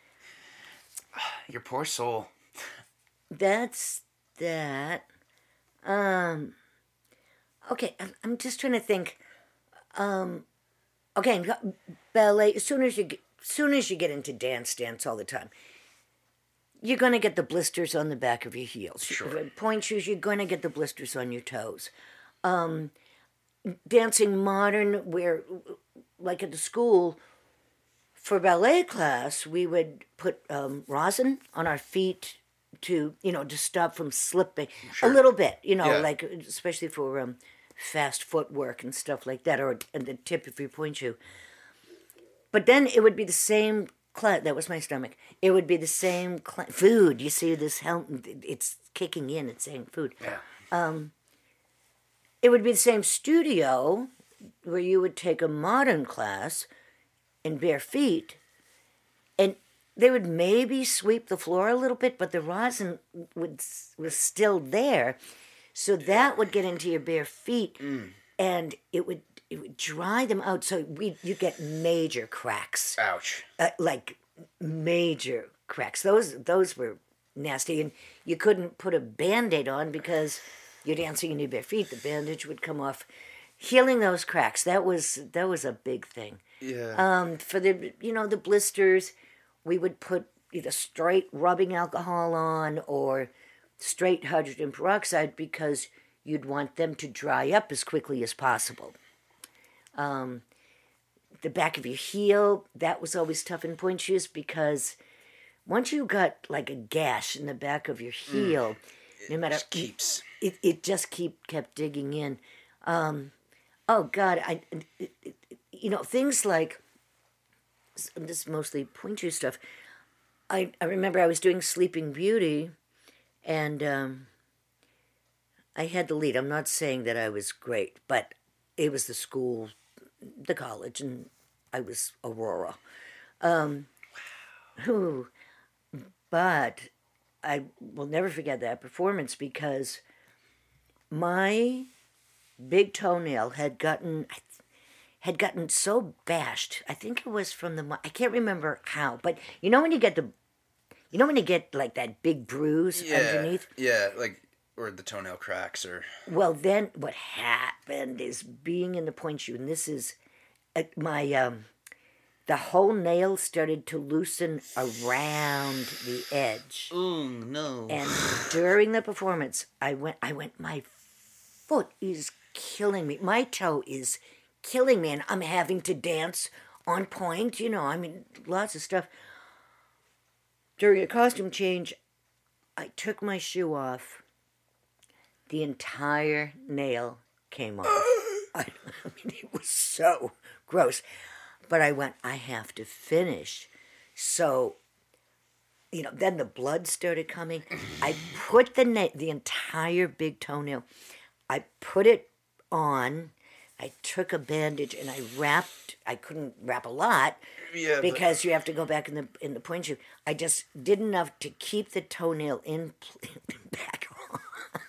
S1: Your poor soul.
S2: that's that. Um, okay, I'm, I'm just trying to think. Um, okay, ballet. As soon as you get, soon as you get into dance, dance all the time, you're gonna get the blisters on the back of your heels.
S1: Sure.
S2: Pointe shoes, you're gonna get the blisters on your toes. Um, dancing modern, where like at the school, for ballet class, we would put um, rosin on our feet to, you know, to stop from slipping a little bit, you know,
S1: Yeah.
S2: like especially for um, fast footwork and stuff like that, or and the tip of your pointe shoe. But then it would be the same class. That was my stomach. It would be the same cla food. You see this helm? It's kicking in. It's saying food
S1: Yeah.
S2: Um, it would be the same studio where you would take a modern class in bare feet and they would maybe sweep the floor a little bit, but the rosin would was still there, so that would get into your bare feet,
S1: Mm.
S2: and it would it would dry them out. So we you get major cracks,
S1: Ouch.
S2: uh, like major cracks. Those those were nasty, and you couldn't put a band-aid on because you're dancing in your bare feet. The bandage would come off. Healing those cracks that was that was a big thing.
S1: Yeah.
S2: Um, for the you know the blisters, we would put either straight rubbing alcohol on or straight hydrogen peroxide because you'd want them to dry up as quickly as possible. Um, the back of your heel that was always tough in pointe shoes because once you got like a gash in the back of your heel, no matter
S1: Just keeps.
S2: it, it just keep kept digging in. Um, oh God, I it, it, you know things like this is mostly pointe shoe stuff. I I remember I was doing Sleeping Beauty, and um, I had the lead. I'm not saying that I was great, but it was the school, the college, and I was Aurora. Um, whew. but I will never forget that performance because my big toenail had gotten had gotten so bashed. I think it was from the I can't remember how, but you know when you get the you know when you get like that big bruise
S1: Yeah.
S2: underneath.
S1: Yeah, like or the toenail cracks or
S2: Well, then what happened is being in the pointe shoe, and this is uh, my um, the whole nail started to loosen around the edge.
S1: Oh no.
S2: And during the performance, I went, I went, my foot is killing me. My toe is killing me, and I'm having to dance on pointe. You know, I mean, lots of stuff. During a costume change, I took my shoe off. The entire nail came off. I, I mean, it was so gross. But I went, I have to finish. So you know, then the blood started coming. I put the na- the entire big toenail. I put it on. I took a bandage and I wrapped. I couldn't wrap a lot
S1: yeah,
S2: because you have to go back in the in the pointe shoe. I just did enough to keep the toenail in back on.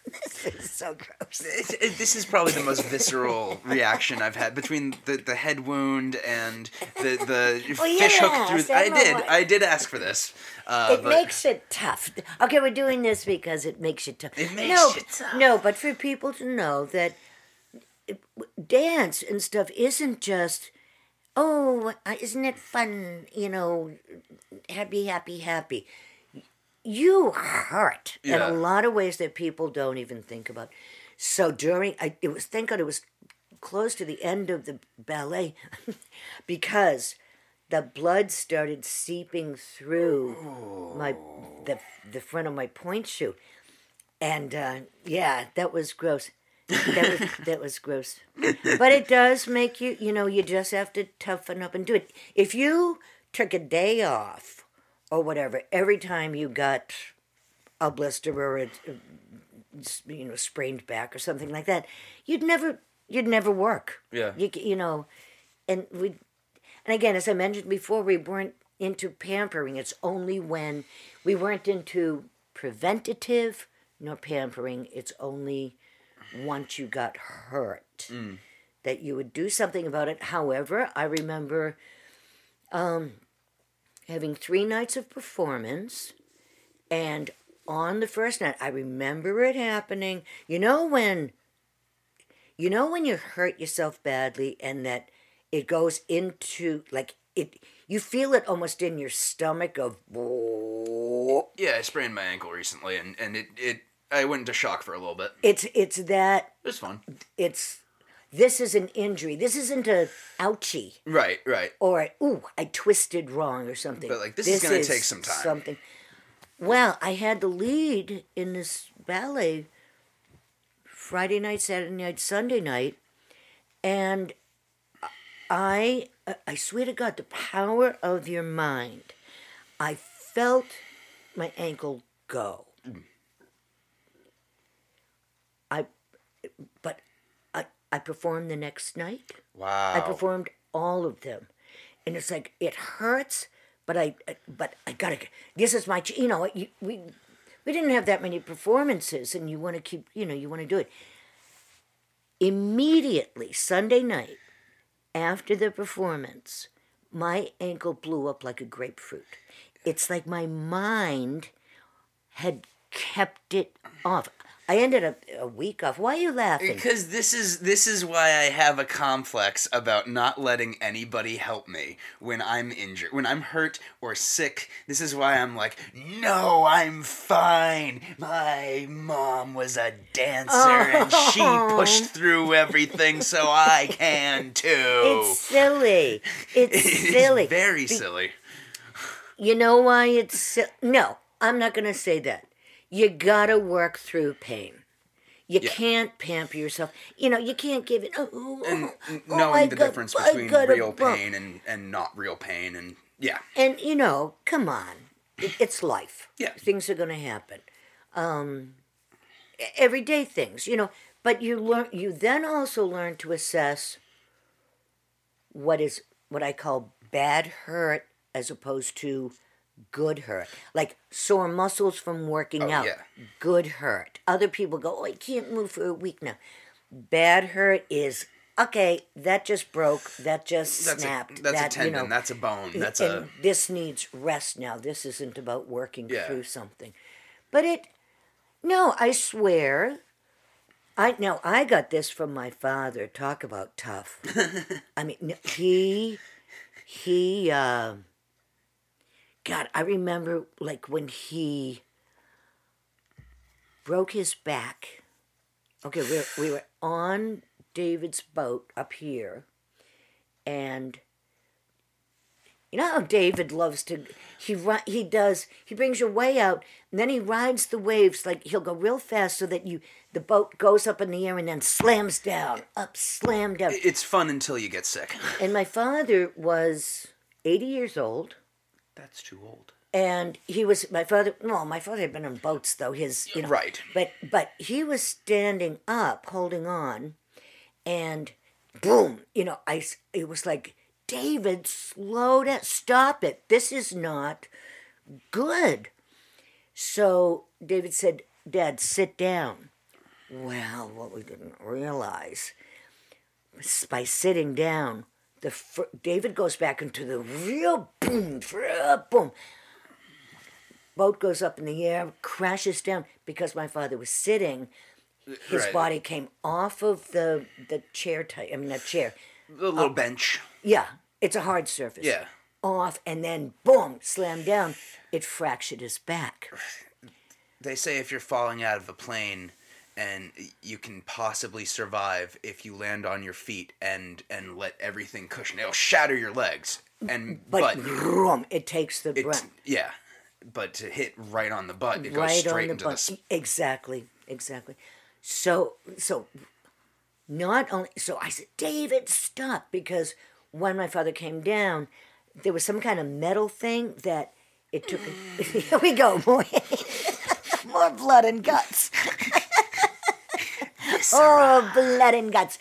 S2: this is so gross.
S1: It- this is probably the most visceral reaction I've had between the, the head wound and the the
S2: Well,
S1: fish hook through.
S2: I
S1: I did. I did ask for this. Uh,
S2: It
S1: but
S2: makes it tough. Okay, we're doing this because it makes it tough.
S1: It makes
S2: no,
S1: it tough.
S2: No, but for people to know that dance and stuff isn't just, oh, isn't it fun? You know, happy, happy, happy. You hurt in a lot of ways that people don't even think about. So during, I, it was thank God it was close to the end of the ballet, because the blood started seeping through my the the front of my pointe shoe, and uh, yeah, that was gross. That was that was gross. But it does make you, you know, you just have to toughen up and do it. If you took a day off or whatever, every time you got a blister or a, you know sprained back or something like that, you'd never you'd never work.
S1: Yeah.
S2: You you know, and we and again, as I mentioned before, we weren't into pampering. It's only when we weren't into preventative nor pampering. It's only once you got hurt that you would do something about it. However, I remember um, having three nights of performance, and on the first night, I remember it happening. You know when you know when you hurt yourself badly and that it goes into like it you feel it almost in your stomach of
S1: yeah, I sprained my ankle recently, and and it it I went into shock for a little bit.
S2: it's it's that
S1: It was fun.
S2: it's this is an injury this isn't a ouchie
S1: Right, right.
S2: or ooh i twisted wrong or something
S1: But, like, this is gonna take some time.
S2: something well i had the lead in this ballet friday night saturday night sunday night and i i swear to god the power of your mind i felt my ankle go i but i i performed the next night
S1: Wow.
S2: I performed all of them. And it's like, it hurts, but I, but I gotta. This is my, you know, you, we, we didn't have that many performances, and you want to keep, you know, you want to do it. Immediately Sunday night, after the performance, my ankle blew up like a grapefruit. It's like my mind had kept it off. I ended up a week off. Why are you laughing?
S1: Because this is this is why I have a complex about not letting anybody help me when I'm injured, when I'm hurt or sick. This is why I'm like, no, I'm fine. My mom was a dancer and she oh. pushed through everything, so I can too.
S2: It's silly. It's silly.
S1: It's very silly.
S2: You know why it's si- no? I'm not gonna say that. You gotta work through pain. You
S1: Yeah.
S2: can't pamper yourself. You know, you can't give it. Oh, oh,
S1: And
S2: oh,
S1: knowing
S2: I
S1: the
S2: got-
S1: difference between real pain and, and not real pain, and yeah,
S2: And you know, come on, it, it's life.
S1: Yeah.
S2: things are going to happen. Um, everyday things, you know. But you learn. You then also learn to assess what is what I call bad hurt as opposed to good hurt. Like sore muscles from working
S1: Oh,
S2: out.
S1: yeah.
S2: Good hurt. Other people go, "Oh, I can't move for a week now." Bad hurt is okay. That just broke. That just
S1: that's
S2: snapped.
S1: a that's
S2: that,
S1: a tendon,
S2: You know,
S1: that's a bone, that's a
S2: this needs rest now. This isn't about working
S1: Yeah.
S2: through something. But it no, I swear. I now I got this from my father. Talk about tough. I mean he he uh, God, I remember like when he broke his back. Okay, we were, we were on David's boat up here, and you know how David loves to he he does he brings your way out and then he rides the waves like he'll go real fast so that you the boat goes up in the air and then slams down up slam down
S1: it's fun until you get sick.
S2: and my father was 80 years old
S1: That's too old.
S2: and he was my father well my father had been on boats though his you know
S1: Right.
S2: but but he was standing up holding on and boom you know I it was like david slow down stop it this is not good so david said dad sit down well what we didn't realize by sitting down the fir- david goes back into the real boom boom boat goes up in the air, crashes down because my father was sitting. His
S1: Right.
S2: body came off of the the chair type. I mean, that chair.
S1: The little bench.
S2: Yeah, it's a hard surface.
S1: Yeah.
S2: Off and then boom, slammed down. It fractured his back.
S1: They say if you're falling out of a plane and you can possibly survive if you land on your feet and and let everything cushion. It'll shatter your legs. And
S2: But,
S1: but,
S2: vroom, it takes the brunt
S1: yeah. But to hit right on the butt, it goes
S2: right
S1: straight
S2: on the
S1: into the
S2: butt. Exactly, exactly. So so not only so I said, David, stop because when my father came down, there was some kind of metal thing that it took. Here we go, more, more blood and guts. Oh, blood and guts!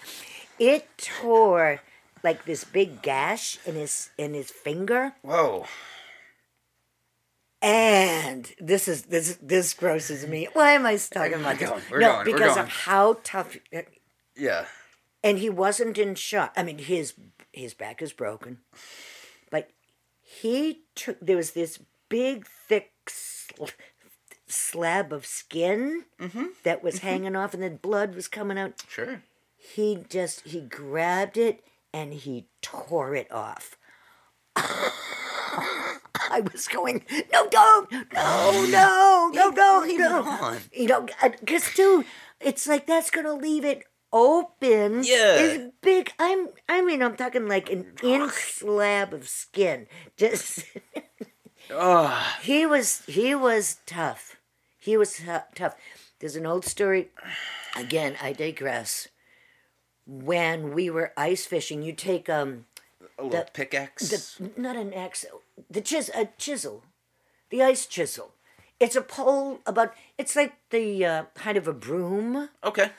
S2: It tore like this big gash in his in his finger,
S1: Whoa.
S2: and this is this this grosses me. Why am I talking about this?
S1: going,
S2: no,
S1: going,
S2: because of how tough.
S1: Yeah.
S2: and he wasn't in shock. I mean, his his back is broken, but he took. There was this big, thick sl- slab of skin
S1: Mm-hmm.
S2: that was hanging off, and the blood was coming out.
S1: Sure.
S2: He just he grabbed it and he tore it off. I was going, no, don't, no, no, no, no, you know, you know, because dude, it's like that's gonna leave it open.
S1: Yeah.
S2: it's big. I'm, I mean, I'm talking like an inch slab of skin. Just
S1: Oh,
S2: he was, he was tough. He was tou- tough. There's an old story. Again, I digress. When we were ice fishing, you take um
S1: a little
S2: The-
S1: pickaxe.
S2: the not an axe, the chis a chisel, the ice chisel. It's a pole about. It's like the uh, height of a broom
S1: okay.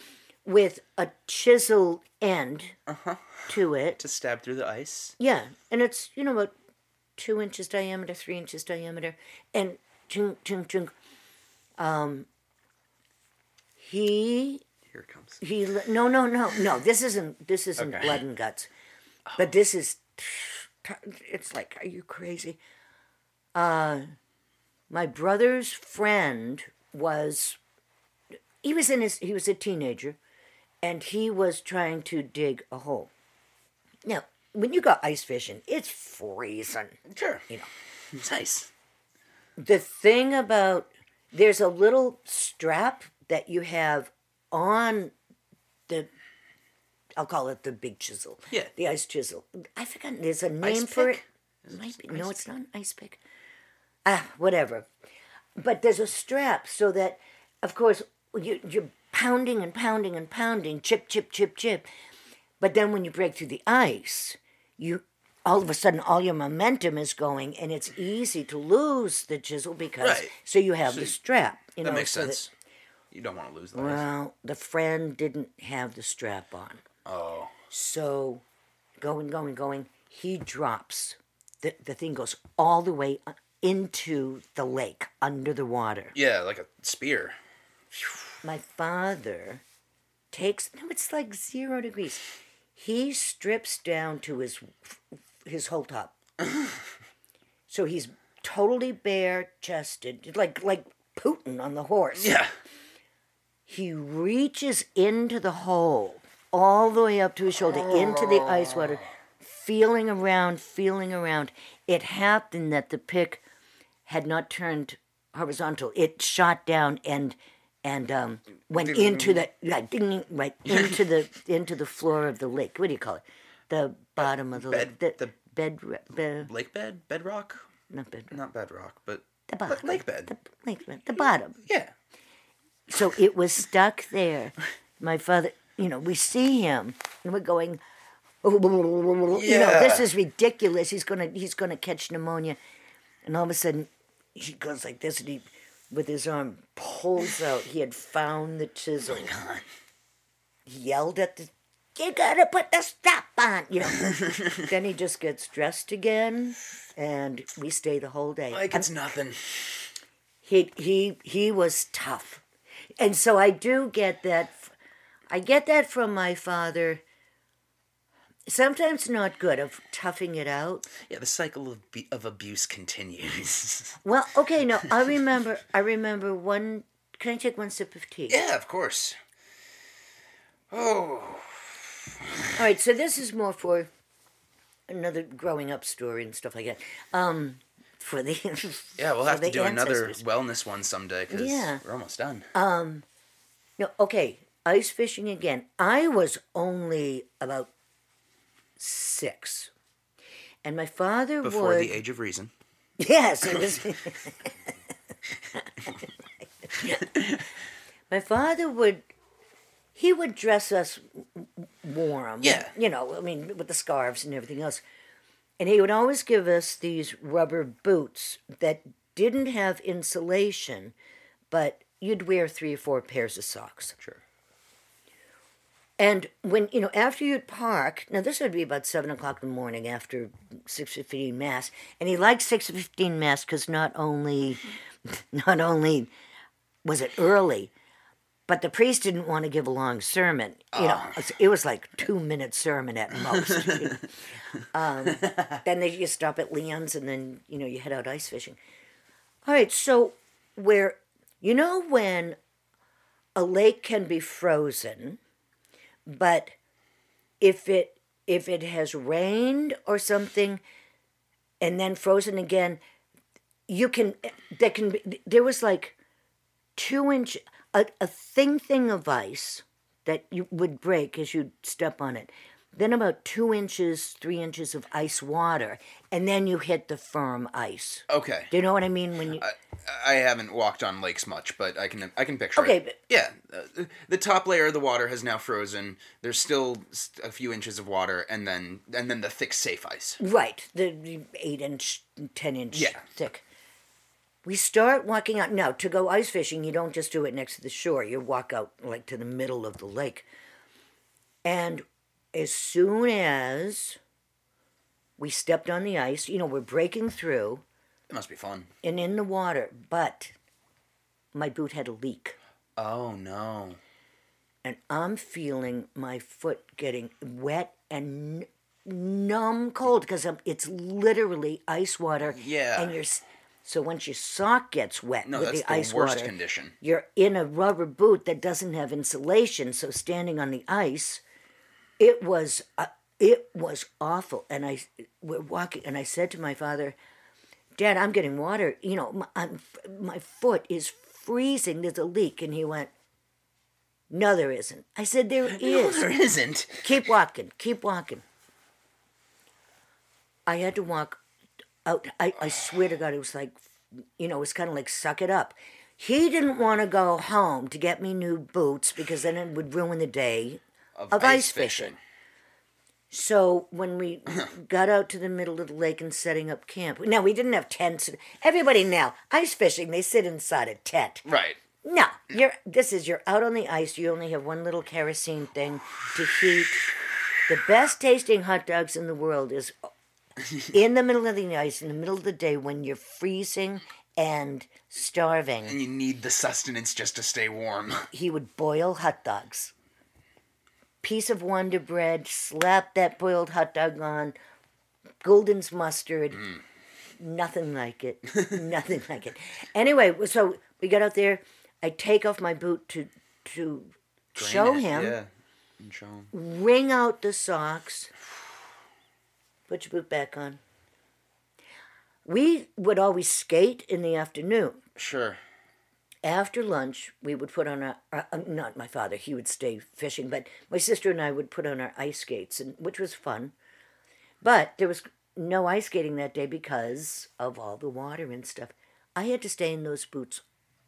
S2: with a chisel end
S1: Uh-huh.
S2: to it.
S1: To stab through the ice.
S2: Yeah, and it's you know about two inches diameter, three inches diameter, and chunk, chunk, chunk. Um, he
S1: Here it comes.
S2: he no no no no. This isn't this isn't
S1: Okay.
S2: blood and guts, but this is. It's like, are you crazy? Uh, my brother's friend was. He was in his. He was a teenager, and he was trying to dig a hole. Now, when you go ice fishing, it's freezing.
S1: Sure.
S2: You know.
S1: It's nice.
S2: The thing about there's a little strap that you have on the I'll call it the big chisel.
S1: Yeah.
S2: The ice chisel. I forgot there's a name
S1: Ice
S2: for
S1: pick?
S2: it. Might be. No, it's not an ice pick. Ah, whatever. But there's a strap so that of course you you're pounding and pounding and pounding, chip, chip, chip, chip. But then when you break through the ice, you all of a sudden all your momentum is going and it's easy to lose the chisel because
S1: Right.
S2: so you have
S1: So
S2: the strap. You
S1: That
S2: know,
S1: makes
S2: so
S1: sense. You don't want to lose the
S2: well, the friend didn't have the strap on.
S1: Oh.
S2: So, going, going, going, he drops. The, the thing goes all the way uh, into the lake, under the water.
S1: Yeah, like a spear.
S2: My father takes, no, it's like zero degrees. He strips down to his his whole top. so he's totally bare chested, like like Putin on the horse.
S1: Yeah.
S2: He reaches into the hole, all the way up to his shoulder, into the ice water, feeling around, feeling around. It happened that the pick had not turned horizontal. It shot down and and um, went into the like, ding, right into the into the floor of the lake. What do you call it? The bottom of the
S1: Bed-
S2: lake. The,
S1: the-
S2: bed, bed,
S1: Lake bed? Bedrock?
S2: not bed,
S1: Not bedrock, but
S2: the bottom.
S1: lake bed.
S2: The lake bed. The bottom.
S1: yeah.
S2: So it was stuck there. My father, you know, we see him and we're going, yeah. you know, this is ridiculous. He's gonna he's gonna catch pneumonia. And all of a sudden he goes like this and he with his arm pulls out. He had found the chisel. Oh On. He yelled at the you gotta put the strap on, you know. then he just gets dressed again and we stay the whole day.
S1: Like it's nothing.
S2: he he he was tough and so i do get that i get that from my father sometimes not good of toughing it out
S1: Yeah, the cycle of be- of abuse continues.
S2: well okay no i remember i remember one can i take one sip of tea
S1: yeah, of course. Oh.
S2: All right so this is more for another growing up story and stuff like that um for the
S1: Yeah, we'll have to do another wellness one someday because
S2: Yeah.
S1: we're almost done.
S2: Um, No, okay, ice fishing again. I was only about six, and my father
S1: Before
S2: would.
S1: the age of reason.
S2: Yes, it was. my father would. He would dress us warm.
S1: Yeah.
S2: You know, I mean, with the scarves and everything else. And he would always give us these rubber boots that didn't have insulation, but you'd wear three or four pairs of socks.
S1: Sure.
S2: And when you know, after you'd park, now this would be about seven o'clock in the morning after six fifteen mass, and he liked six fifteen mass because not only, not only was it early, but the priest didn't want to give a long sermon. You know, it's- it was like two minute sermon at most. you know. um, then they, you stop at Leon's, and then you know you head out ice fishing. All right, so where you know when a lake can be frozen but if it if it has rained or something and then frozen again you can there can be there was like two inch a, a thin thing of ice that you would break as you step on it then about two inches three inches of ice water and then you hit the firm ice
S1: Okay.
S2: do you know what i mean when you
S1: I, I haven't walked on lakes much, but I can I can picture
S2: Okay,
S1: it.
S2: but-
S1: yeah, uh, the top layer of the water has now frozen. There's still a few inches of water, and then and then the thick safe ice.
S2: Right, the, the eight inch, ten inch
S1: Yeah.
S2: thick. We start walking out now to go ice fishing. You don't just do it next to the shore. You walk out like to the middle of the lake, and as soon as We stepped on the ice. You know, we're breaking through
S1: It must be fun.
S2: and in the water, but my boot had a leak.
S1: Oh no.
S2: and I'm feeling my foot getting wet and n- numb cold because it's literally ice water.
S1: Yeah.
S2: And you're so once your sock gets wet
S1: No,
S2: with
S1: that's
S2: the
S1: the
S2: ice
S1: worst
S2: water,
S1: condition.
S2: you're in a rubber boot that doesn't have insulation. So standing on the ice, it was uh, it was awful. And I we're walking, and I said to my father, "Dad, I'm getting water. You know, my, I'm, my foot is freezing. There's a leak." And he went. No, there isn't. I said, "There is.
S1: No, there isn't.
S2: Keep walking. Keep walking. I had to walk out. I, I swear to God, it was like, you know, it was kind of like suck it up. He didn't want to go home to get me new boots because then it would ruin the day of, ice, fishing. So when we got out to the middle of the lake and setting up camp, now we didn't have tents. Everybody now ice fishing, they sit inside a tent.
S1: Right.
S2: No, you're. This is you're out on the ice. You only have one little kerosene thing to heat. The best tasting hot dogs in the world is in the middle of the ice, in the middle of the day when you're freezing and starving.
S1: And you need the sustenance just to stay warm.
S2: He would boil hot dogs. Piece of Wonder Bread, slap that boiled hot dog on, Gulden's mustard. Mm. Nothing like it. Nothing like it. Anyway, so we got out there. I take off my boot to to show
S1: it,
S2: him,
S1: Yeah. And show him.
S2: wring out the socks, put your boot back on. We would always skate in the afternoon.
S1: Sure.
S2: After lunch, we would put on our, uh, not my father, he would stay fishing, but my sister and I would put on our ice skates, and which was fun. But there was no ice skating that day because of all the water and stuff. I had to stay in those boots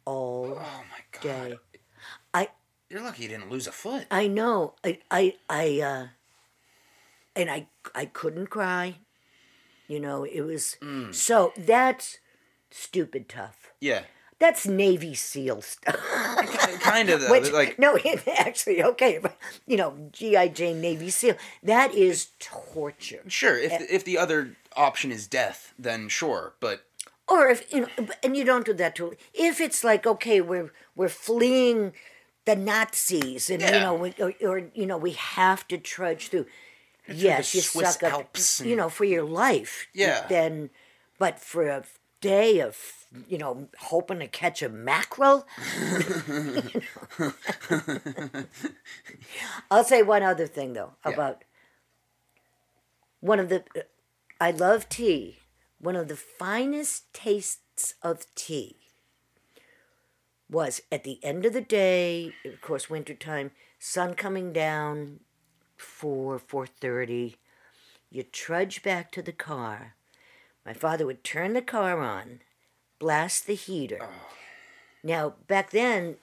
S2: all
S1: Oh my god.
S2: day. I
S1: You're lucky you didn't lose a foot.
S2: I know. I I I uh and I I couldn't cry. You know, it was mm. so that's stupid tough.
S1: Yeah.
S2: That's Navy SEAL stuff.
S1: kind of though.
S2: Which,
S1: like
S2: no, it actually okay, but you know, GI Jane Navy SEAL. That is torture.
S1: sure, if eh if the other option is death, then sure, but
S2: Or if you know, and you don't do that to. If it's like okay, we're we're fleeing the Nazis, and you know, we, or, or you know, we have to trudge through. Yes, you
S1: Swiss
S2: suck up,
S1: Alps
S2: you know, for your life.
S1: Yeah.
S2: Then, but for a day of you know hoping to catch a mackerel. I'll say one other thing though about one of the. I love tea. One of the finest tastes of tea was at the end of the day, of course, wintertime, sun coming down, four four thirty. You trudge back to the car. My father would turn the car on, blast the heater. Now back then,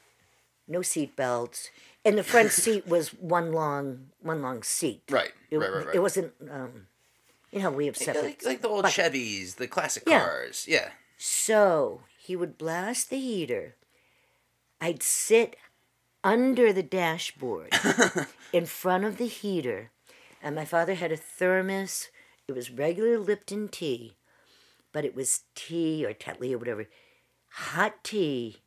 S2: no seat belts, and the front seat was one long one long seat.
S1: right,
S2: It,
S1: right, right, right.
S2: it wasn't. Um, you know, we have separate.
S1: like, like the old
S2: but-
S1: Chevys, the classic
S2: Yeah.
S1: cars. Yeah.
S2: So he would blast the heater. I'd sit under the dashboard in front of the heater, and my father had a thermos. It was regular Lipton tea, but it was tea or Tetley or whatever, hot tea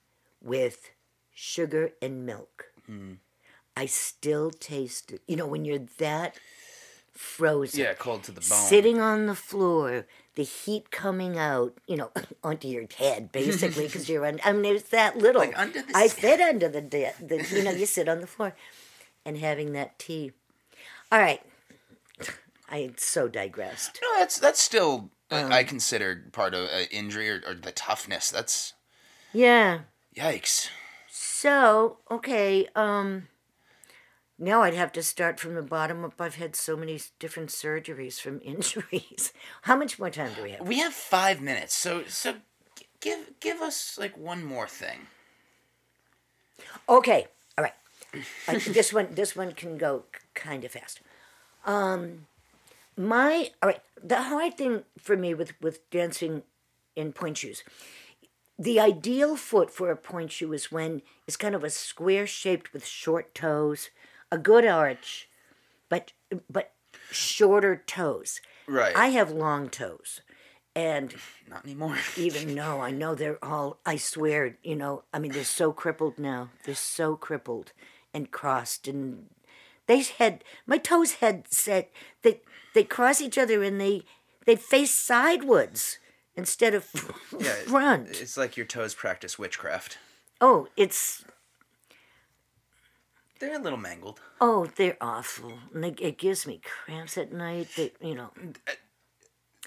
S2: with sugar and milk. Hmm. I still taste it. You know, when you're that frozen
S1: Yeah, cold to the bone.
S2: sitting on the floor, the heat coming out, you know, onto your head, basically, because you're on. I mean, it's that little.
S1: Like under the
S2: I fit under the, de- the. You know, you sit on the floor, and having that tea. All right, I so digressed.
S1: No, that's that's still
S2: Um,
S1: I consider part of uh, injury or, or the toughness. That's
S2: Yeah.
S1: yikes.
S2: So okay. Um. Now I'd have to start from the bottom up. I've had so many different surgeries from injuries. How much more time do we have?
S1: We have five minutes, so so give give us like one more thing.
S2: Okay, all right. Uh, this one, this one can go kind of fast. Um, my all right. The hard thing for me with with dancing in pointe shoes, the ideal foot for a pointe shoe is when it's kind of a square shaped with short toes, a good arch, but but shorter toes.
S1: Right.
S2: I have long toes. And
S1: Not anymore.
S2: even no, I know they're all, I swear, you know, I mean, they're so crippled now. They're so crippled and crossed. And they had, my toes had set, they, they cross each other and they, they face sideways instead of
S1: Yeah,
S2: front.
S1: It's like your toes practice witchcraft.
S2: Oh, it's,
S1: They're a little mangled.
S2: oh, they're awful. And they, it gives me cramps at night. They, you know,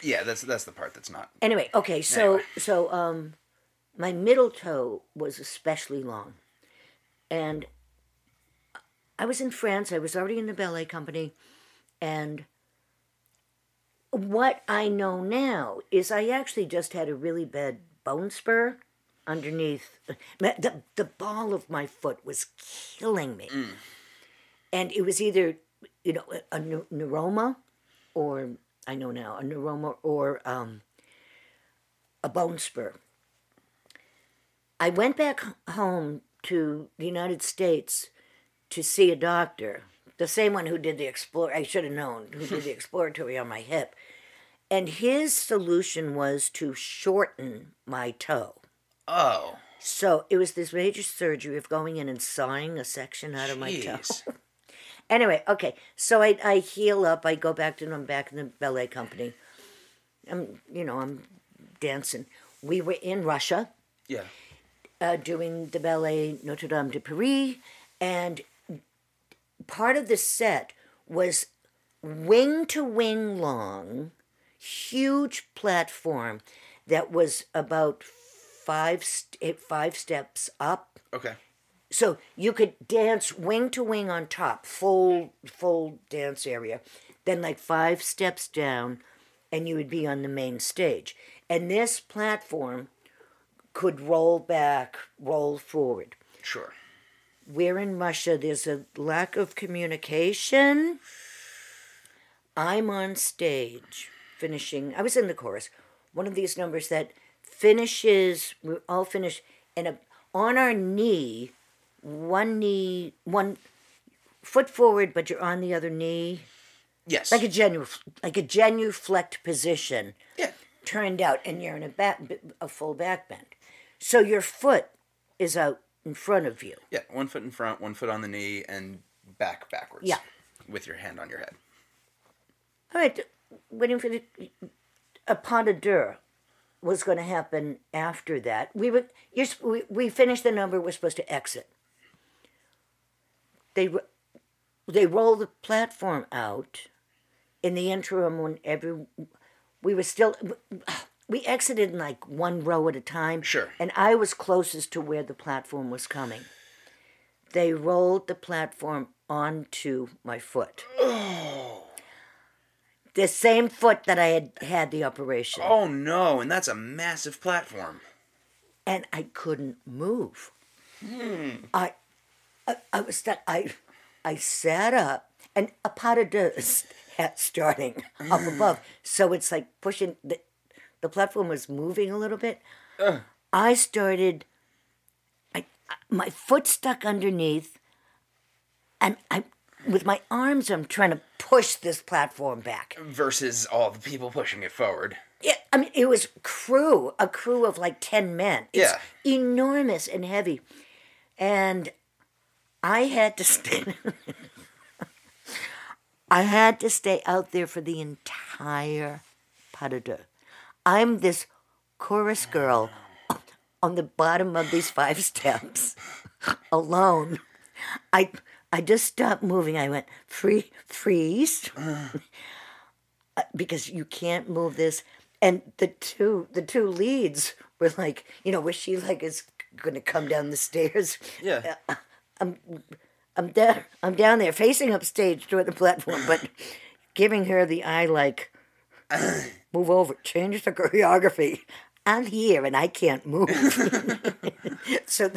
S1: Yeah, that's that's the part that's not.
S2: Anyway, okay, so
S1: Anyway.
S2: so um my middle toe was especially long. And I was in France, I was already in the ballet company, and what I know now is I actually just had a really bad bone spur underneath the the ball of my foot was killing me. And it was either you know a, a neuroma or I know now a neuroma or um, a bone spur. I went back home to the United States to see a doctor, the same one who did the explore. I should have known who did the exploratory on my hip, and his solution was to shorten my toe.
S1: Oh,
S2: So it was this major surgery of going in and sawing a section out of my toe.
S1: jeez.
S2: Anyway, okay. So I, I heal up. I go back to I'm back in the ballet company. I'm you know I'm dancing. We were in Russia
S1: Yeah.
S2: uh, doing the ballet Notre Dame de Paris, and part of the set was wing to wing long, huge platform that was about five st- five steps up.
S1: Okay.
S2: so you could dance wing to wing on top full full dance area then like five steps down and you would be on the main stage. And this platform could roll back roll forward.
S1: Sure.
S2: we're in russia. There's a lack of communication. I'm on stage finishing i was in the chorus. One of these numbers that finishes we're all finished and a, on our knee one knee one foot forward but you're on the other knee
S1: Yes.
S2: like a genu like a genuflect position
S1: yeah.
S2: turned out and you're in a back a full back bend so your foot is out in front of you
S1: Yeah. One foot in front, one foot on the knee, and back backwards.
S2: Yeah.
S1: With your hand on your head.
S2: All right, waiting for the a pas de deux was going to happen after that. We were you're, we, we finished the number. We're supposed to exit. They they roll the platform out. In the interim, when every we were still we exited in like one row at a time.
S1: Sure.
S2: And I was closest to where the platform was coming. They rolled the platform onto my foot oh. The same foot that I had had the operation,
S1: Oh no! And that's a massive platform.
S2: and I couldn't move. Hmm. I, I, I was stuck. I, I sat up, and a pas de deux had starting up hmm. above, so it's like pushing the, the platform was moving a little bit. I started. I, my foot stuck underneath, and I, with my arms, I'm trying to push this platform back.
S1: Versus all the people pushing it forward.
S2: Yeah, I mean, it was crew, a crew of like 10 men. It's
S1: Yeah.
S2: enormous and heavy. And I had to stay. I had to stay out there for the entire pas de deux. I'm this chorus girl on the bottom of these five steps alone. I I just stopped moving. I went free freeze uh. Uh, because you can't move this. And the two the two leads were like, you know, was she like is gonna come down the stairs?
S1: Yeah.
S2: Uh, I'm down I'm down there facing upstage toward the platform, but giving her the eye like move over, change the choreography. I'm here and I can't move. so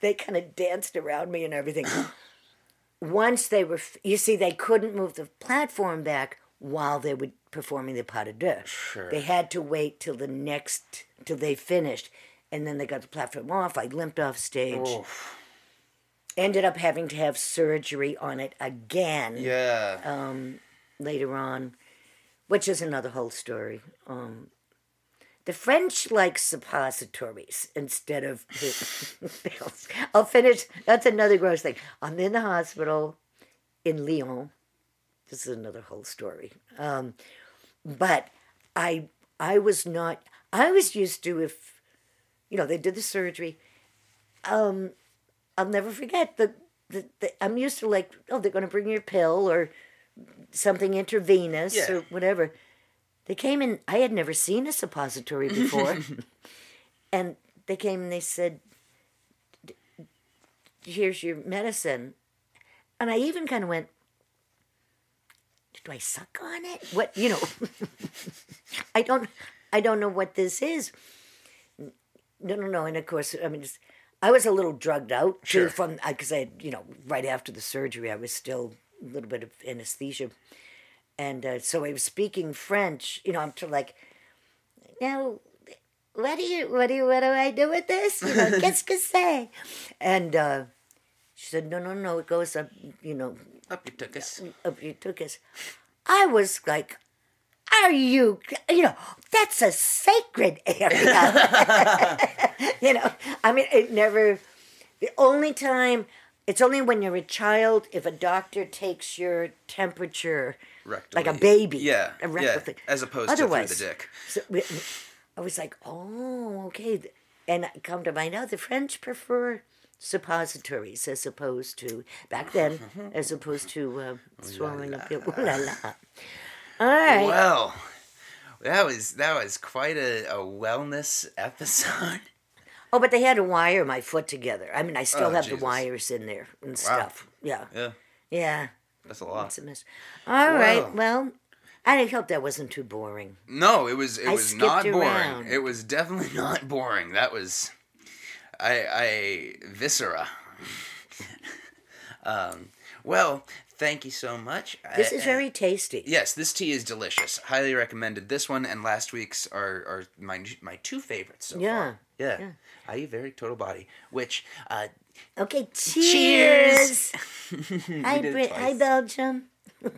S2: they kind of danced around me and everything. Once they were, you see, they couldn't move the platform back while they were performing the pas de deux.
S1: Sure.
S2: They had to wait till the next, till they finished. And then they got the platform off. I limped off stage.
S1: Oof.
S2: Ended up having to have surgery on it again
S1: Yeah.
S2: Um, later on, which is another whole story. Um, the French like suppositories instead of pills. I'll finish. That's another gross thing. I'm in the hospital in Lyon. This is another whole story. Um, but I I was not. I was used to if you know they did the surgery. Um, I'll never forget the, the, the I'm used to like oh they're going to bring your pill or something intravenous
S1: Yeah.
S2: or whatever. They came in. I had never seen a suppository before, and they came and they said, "Here's your medicine," and I even kind of went, "Do I suck on it? What you know? I don't. I don't know what this is." No, no, no. And of course, I mean, I was a little drugged out too
S1: Sure.
S2: from because I, had, you know, right after the surgery, I was still a little bit of anesthesia, and uh, so I was speaking French. You know, I'm of like, now, what do you, what do you, what do I do with this? You know, qu'est-ce que c'est? And uh, she said, no, no, no, it goes up. You know,
S1: Up you took us.
S2: up you took us. I was like, are you, you know, that's a sacred area. you know, I mean, it never, the only time, it's only when you're a child, if a doctor takes your temperature like a baby.
S1: Yeah,
S2: a
S1: yeah,
S2: thing.
S1: as opposed to through the dick.
S2: So we- I was like, oh, okay. And I come to find out the French prefer suppositories as opposed to, back then, as opposed to uh, swallowing a pill. Ooh la la. All right.
S1: Well, that was that was quite a, a wellness episode.
S2: Oh, but they had to wire my foot together. I mean, I still
S1: Oh,
S2: have
S1: Jesus.
S2: the wires in there and stuff. Yeah.
S1: Yeah,
S2: Yeah.
S1: that's a lot.
S2: That's a mess. All right.
S1: Wow.
S2: Well, I hope that wasn't too boring.
S1: No, it was it
S2: I
S1: was not boring.
S2: around.
S1: It was definitely not boring. That was I I viscera. um, well, thank you so much.
S2: This
S1: I-
S2: is very tasty.
S1: Yes, this tea is delicious. Highly recommended. This one and last week's are, are my my two favorites so
S2: Yeah,
S1: far. Yeah. Yeah. Ayurvedic total body, which uh,
S2: Okay,
S1: Cheers!
S2: cheers. hi, Brit. Hi. Belgium.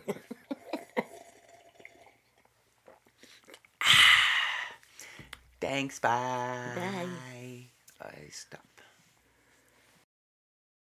S1: thanks. Bye.
S2: Bye.
S1: I stop.